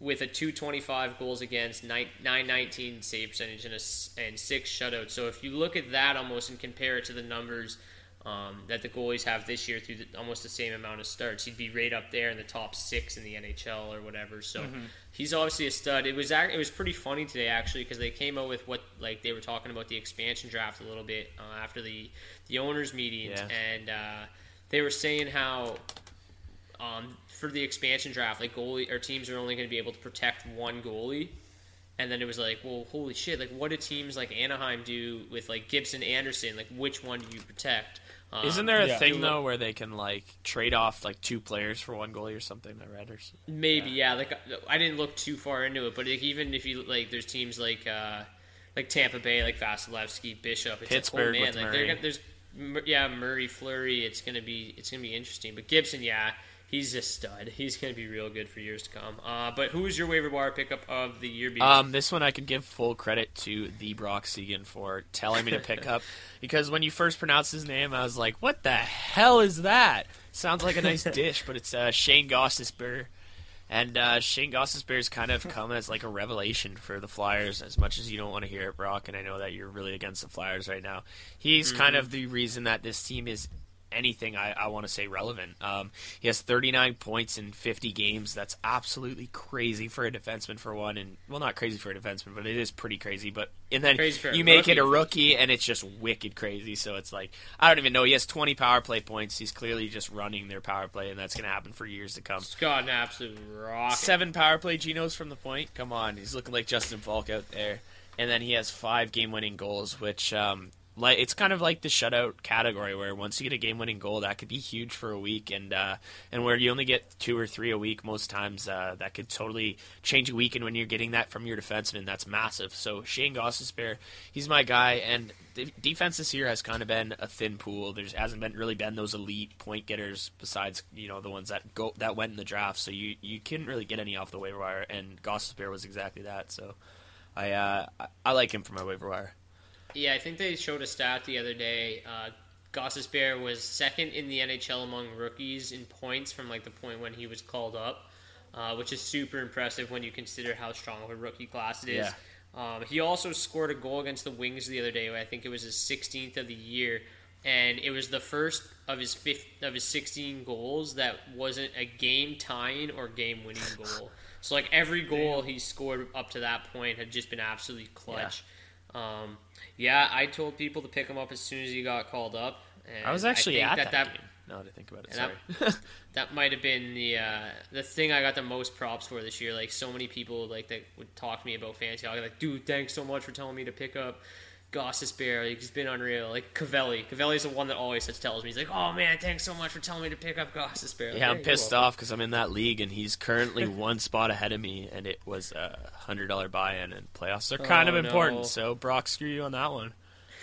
With a 225 goals against, nine- 919 save percentage, and, a, and six shutouts. So if you look at that almost and compare it to the numbers um, that the goalies have this year through the, almost the same amount of starts, he'd be right up there in the top six in the NHL or whatever. So he's obviously a stud. It was it was pretty funny today actually because they came out with what like they were talking about the expansion draft a little bit uh, after the the owners meetings, Yeah. and uh, they were saying how um, for the expansion draft, like goalie or teams are only going to be able to protect one goalie. And then it was like, well, holy shit! Like, what do teams like Anaheim do with like Gibson Andersen? Like, which one do you protect? Um, Isn't there a yeah. thing though where they can like trade off like two players for one goalie or something? I read or something. Maybe, yeah. Like I didn't look too far into it, but like, even if you like, there's teams like uh, like Tampa Bay, like Vasilevskiy, Bishop, it's Pittsburgh like, oh, man, with like Murray. gonna, there's yeah Murray, Fleury. It's gonna be it's gonna be interesting. But Gibson, yeah, he's a stud. He's gonna be real good for years to come. Uh, but who's your waiver wire pickup of the year? Um, this one I could give full credit to the Brock Segan for telling me to pick up because when you first pronounced his name, I was like, "What the hell is that?" Sounds like a nice dish, but it's uh, Shayne Gostisbehere. And uh, Shayne Gostisbehere's kind of come as like a revelation for the Flyers. As much as you don't want to hear it, Brock, and I know that you're really against the Flyers right now, he's kind of the reason that this team is anything I, I want to say relevant. Um, he has 39 points in 50 games. That's absolutely crazy for a defenseman, for one. And well, not crazy for a defenseman, but it is pretty crazy. But and then Crazy for a you make it a rookie. rookie, and it's just wicked crazy. So it's like I don't even know. He has 20 power play points. He's clearly just running their power play, and that's going to happen for years to come. It's an absolute rock. Seven power play Genos from the point. Come on, he's looking like Justin Faulk out there. And then he has five game-winning goals, which um, like it's kind of like the shutout category, where once you get a game-winning goal, that could be huge for a week, and uh, and where you only get two or three a week, most times uh, that could totally change a week. And when you're getting that from your defenseman, that's massive. So Shayne Gostisbehere, he's my guy, and the defense this year has kind of been a thin pool. There's hasn't been really been those elite point getters besides you know the ones that go that went in the draft. So you you couldn't really get any off the waiver wire, and Gostisbehere was exactly that. So I uh, I like him for my waiver wire. Yeah, I think they showed a stat the other day. Uh, Gostisbehere was second in the NHL among rookies in points from like the point when he was called up, uh, which is super impressive when you consider how strong of a rookie class it is. Yeah. Um, he also scored a goal against the Wings the other day. I think it was his 16th of the year, and it was the first of his fifth of his 16 goals that wasn't a game tying or game winning goal. So like every goal he scored up to that point had just been absolutely clutch. Um, yeah, I told people to pick him up as soon as he got called up. And I was actually think at that, that, that, game. Now that I think about it, sorry. that, that might have been the uh, the thing I got the most props for this year. Like so many people like that would talk to me about fantasy. I was like, dude, thanks so much for telling me to pick up Gostisbehere, he's been unreal. Like Cavelli, Cavelli's the one that always tells me he's like, "Oh man, thanks so much for telling me to pick up Gostisbehere." Yeah, I'm pissed off because I'm in that league and he's currently one spot ahead of me, and it was a hundred dollar buy-in, and playoffs are kind Oh, of important. no. So Brock, screw you on that one.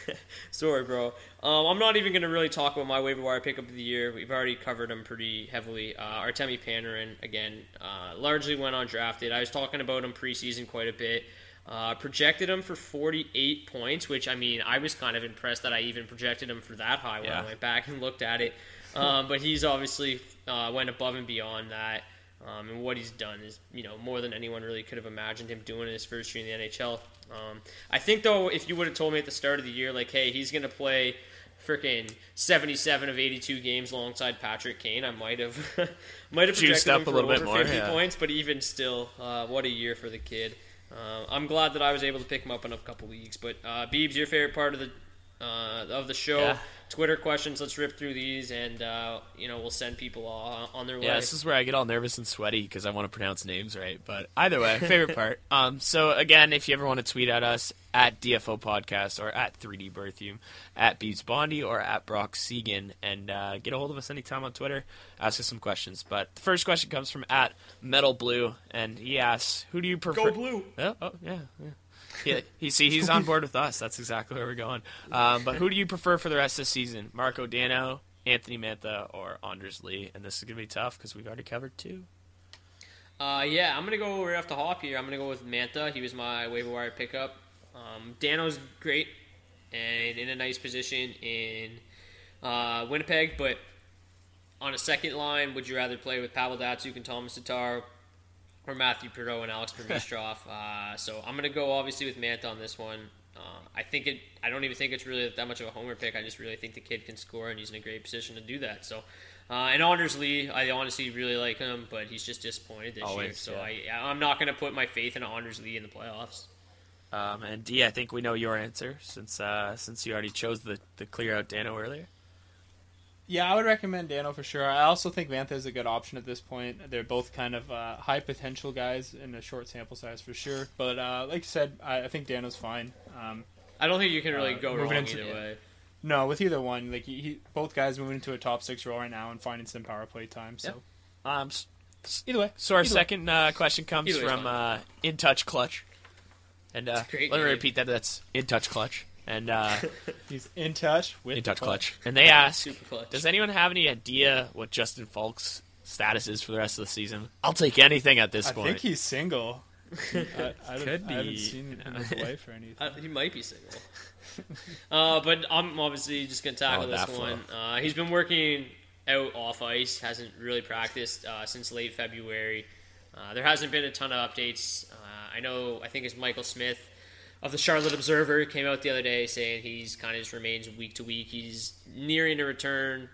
Sorry, bro. Um, I'm not even going to really talk about my waiver wire pickup of the year. We've already covered him pretty heavily. Uh, Artemi Panarin, again, uh, largely went undrafted. I was talking about him preseason quite a bit. Uh, projected him for 48 points, which, I mean, I was kind of impressed that I even projected him for that high when Yeah. I went back and looked at it. Um, but he's obviously uh, went above and beyond that. Um, and what he's done is, you know, more than anyone really could have imagined him doing in his first year in the NHL. Um, I think, though, if you would have told me at the start of the year, like, hey, he's going to play freaking 77 of 82 games alongside Patrick Kane, I might have might have projected him a for little bit over more, 50 yeah. points, but even still, uh, what a year for the kid. Uh, I'm glad that I was able to pick him up in a couple leagues. But uh, Beebs, your favorite part of the uh, of the show? Yeah. Twitter questions. Let's rip through these, and uh, you know we'll send people all on their way. Yeah, this is where I get all nervous and sweaty because I want to pronounce names right. But either way, favorite part. Um, so again, if you ever want to tweet at us at DFO Podcast or at 3D Berthium, at Beats Bondi or at Brock Segan, and uh, get a hold of us anytime on Twitter. Ask us some questions. But the first question comes from at Metal Blue, and he asks, "Who do you prefer?" Go blue. Oh, oh yeah. yeah. Yeah, he see he's on board with us. That's exactly where we're going. Um, but who do you prefer for the rest of the season? Marco Dano, Anthony Mantha, or Anders Lee? And this is gonna be tough because we've already covered two. Uh, yeah, I'm gonna go right off the hop here. I'm gonna go with Mantha. He was my waiver wire pickup. Um, Dano's great and in a nice position in uh, Winnipeg, but on a second line, would you rather play with Pavel Datsyuk and Thomas Tatar or Mathieu Perreault and Alex Burmistrov? uh, so I'm gonna go obviously with Mantha on this one. Uh, I think it. I don't even think it's really that much of a homer pick. I just really think the kid can score, and he's in a great position to do that. So, uh, and Anders Lee, I honestly really like him, but he's just disappointed this year. So yeah. I, I'm not going to put my faith in Anders Lee in the playoffs. Um, and D, I think we know your answer since uh, since you already chose the, the clear out Dano earlier. Yeah, I would recommend Dano for sure. I also think Mantha is a good option at this point. They're both kind of uh, high potential guys in a short sample size for sure. But uh, like you said, I, I think Dano's fine. Um, I don't think you can really Uh, go wrong into- either way. no, with either one, like he, he, both guys moving into a top six role right now and finding some power play time. So Um, either way, so our Either second uh, question comes Either from uh, In Touch Clutch, and uh, let me repeat that. That's In Touch Clutch, and uh, he's in touch with In Touch the Clutch, and they ask, "Does anyone have any idea what Justin Faulk's status is for the rest of the season?" I'll take anything at this I point. I think he's single. I, I, Could I haven't be. seen him with a wife or anything. Uh, he might be single. uh, but I'm obviously just going to tackle Oh, this one. Uh, he's been working out off ice, hasn't really practiced uh, since late February. Uh, there hasn't been a ton of updates. Uh, I know, I think it's Michael Smith of the Charlotte Observer came out the other day saying he's kind of just remains week to week. He's nearing a return,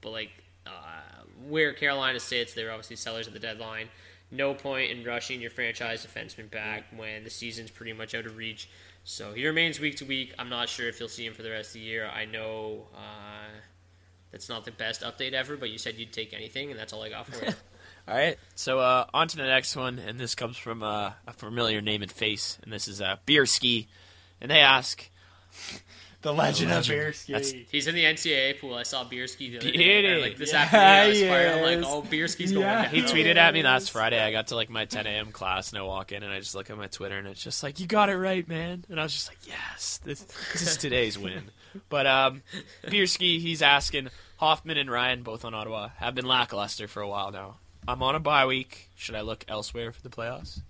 but like uh, where Carolina sits, they're obviously sellers at the deadline. No point in rushing your franchise defenseman back when the season's pretty much out of reach. So he remains week to week. I'm not sure if you'll see him for the rest of the year. I know uh, that's not the best update ever, but you said you'd take anything, and that's all I got for you. All right, so uh, on to the next one, and this comes from uh, a familiar name and face, and this is uh, Beer Ski, and they ask, The legend, legend. of Beerski. That's- He's in the NCAA pool. I saw Bierski the other Beauty. day. or, Like this Yeah, afternoon, I was he fired. I'm like, oh, Bierski's going Yeah. down. he tweeted at me last Friday. I got to like my 10 a.m. class, and I walk in, and I just look at my Twitter, and it's just like, you got it right, man. And I was just like, yes, this, this is today's win. But um, Beerski, he's asking Hoffman and Ryan, both on Ottawa, have been lackluster for a while now. I'm on a bye week. Should I look elsewhere for the playoffs?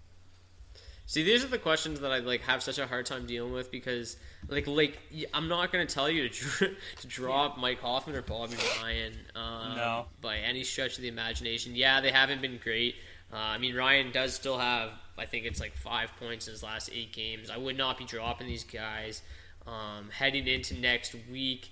See, these are the questions that I like have such a hard time dealing with because, like, like I'm not going to tell you to, dr- to drop Mike Hoffman or Bobby Ryan. Um, No. by any stretch of the imagination. Yeah, they haven't been great. Uh, I mean, Ryan does still have, I think it's like five points in his last eight games. I would not be dropping these guys um, heading into next week.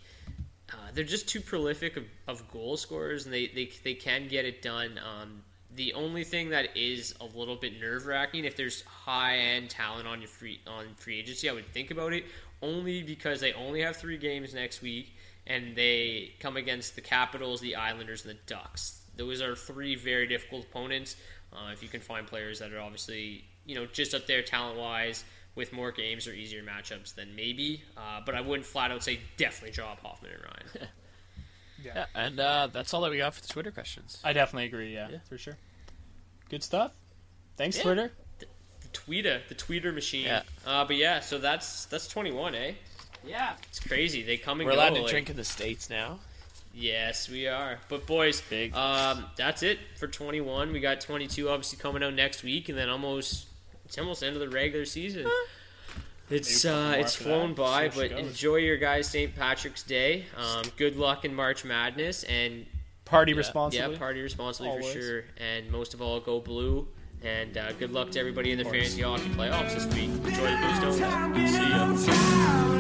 Uh, they're just too prolific of, of goal scorers, and they, they, they can get it done. Um, the only thing that is a little bit nerve wracking, if there's high end talent on your free on free agency, I would think about it. Only because they only have three games next week, and they come against the Capitals, the Islanders, and the Ducks. Those are three very difficult opponents. Uh, if you can find players that are obviously you know just up there talent wise, with more games or easier matchups, then maybe. Uh, but I wouldn't flat out say definitely drop Hoffman and Ryan. Yeah, and uh, that's all that we got for the Twitter questions. I definitely agree. Yeah, for sure. Good stuff. Thanks, Yeah. Twitter. the tweeter, the tweeter machine. Yeah. Uh, but yeah, so that's that's 21, eh? Yeah, It's crazy. They come and we're go. allowed to like- drink in the states now. Yes, we are. But boys, Big. um, that's it for 21. We got 22 obviously coming out next week, and then almost it's almost the end of the regular season. It's Maybe a couple uh, it's flown that. by, See but goes. enjoy your guys' St. Patrick's Day. Um, good luck in March Madness, and Party yeah, responsibly. Yeah, party responsibly Always. for sure. And most of all, go blue. And uh, good luck to everybody in the fantasy hockey playoffs this week. Enjoy the Blues Don't. See ya.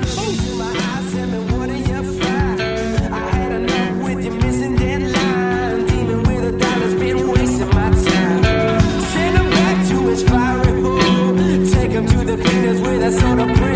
With a soda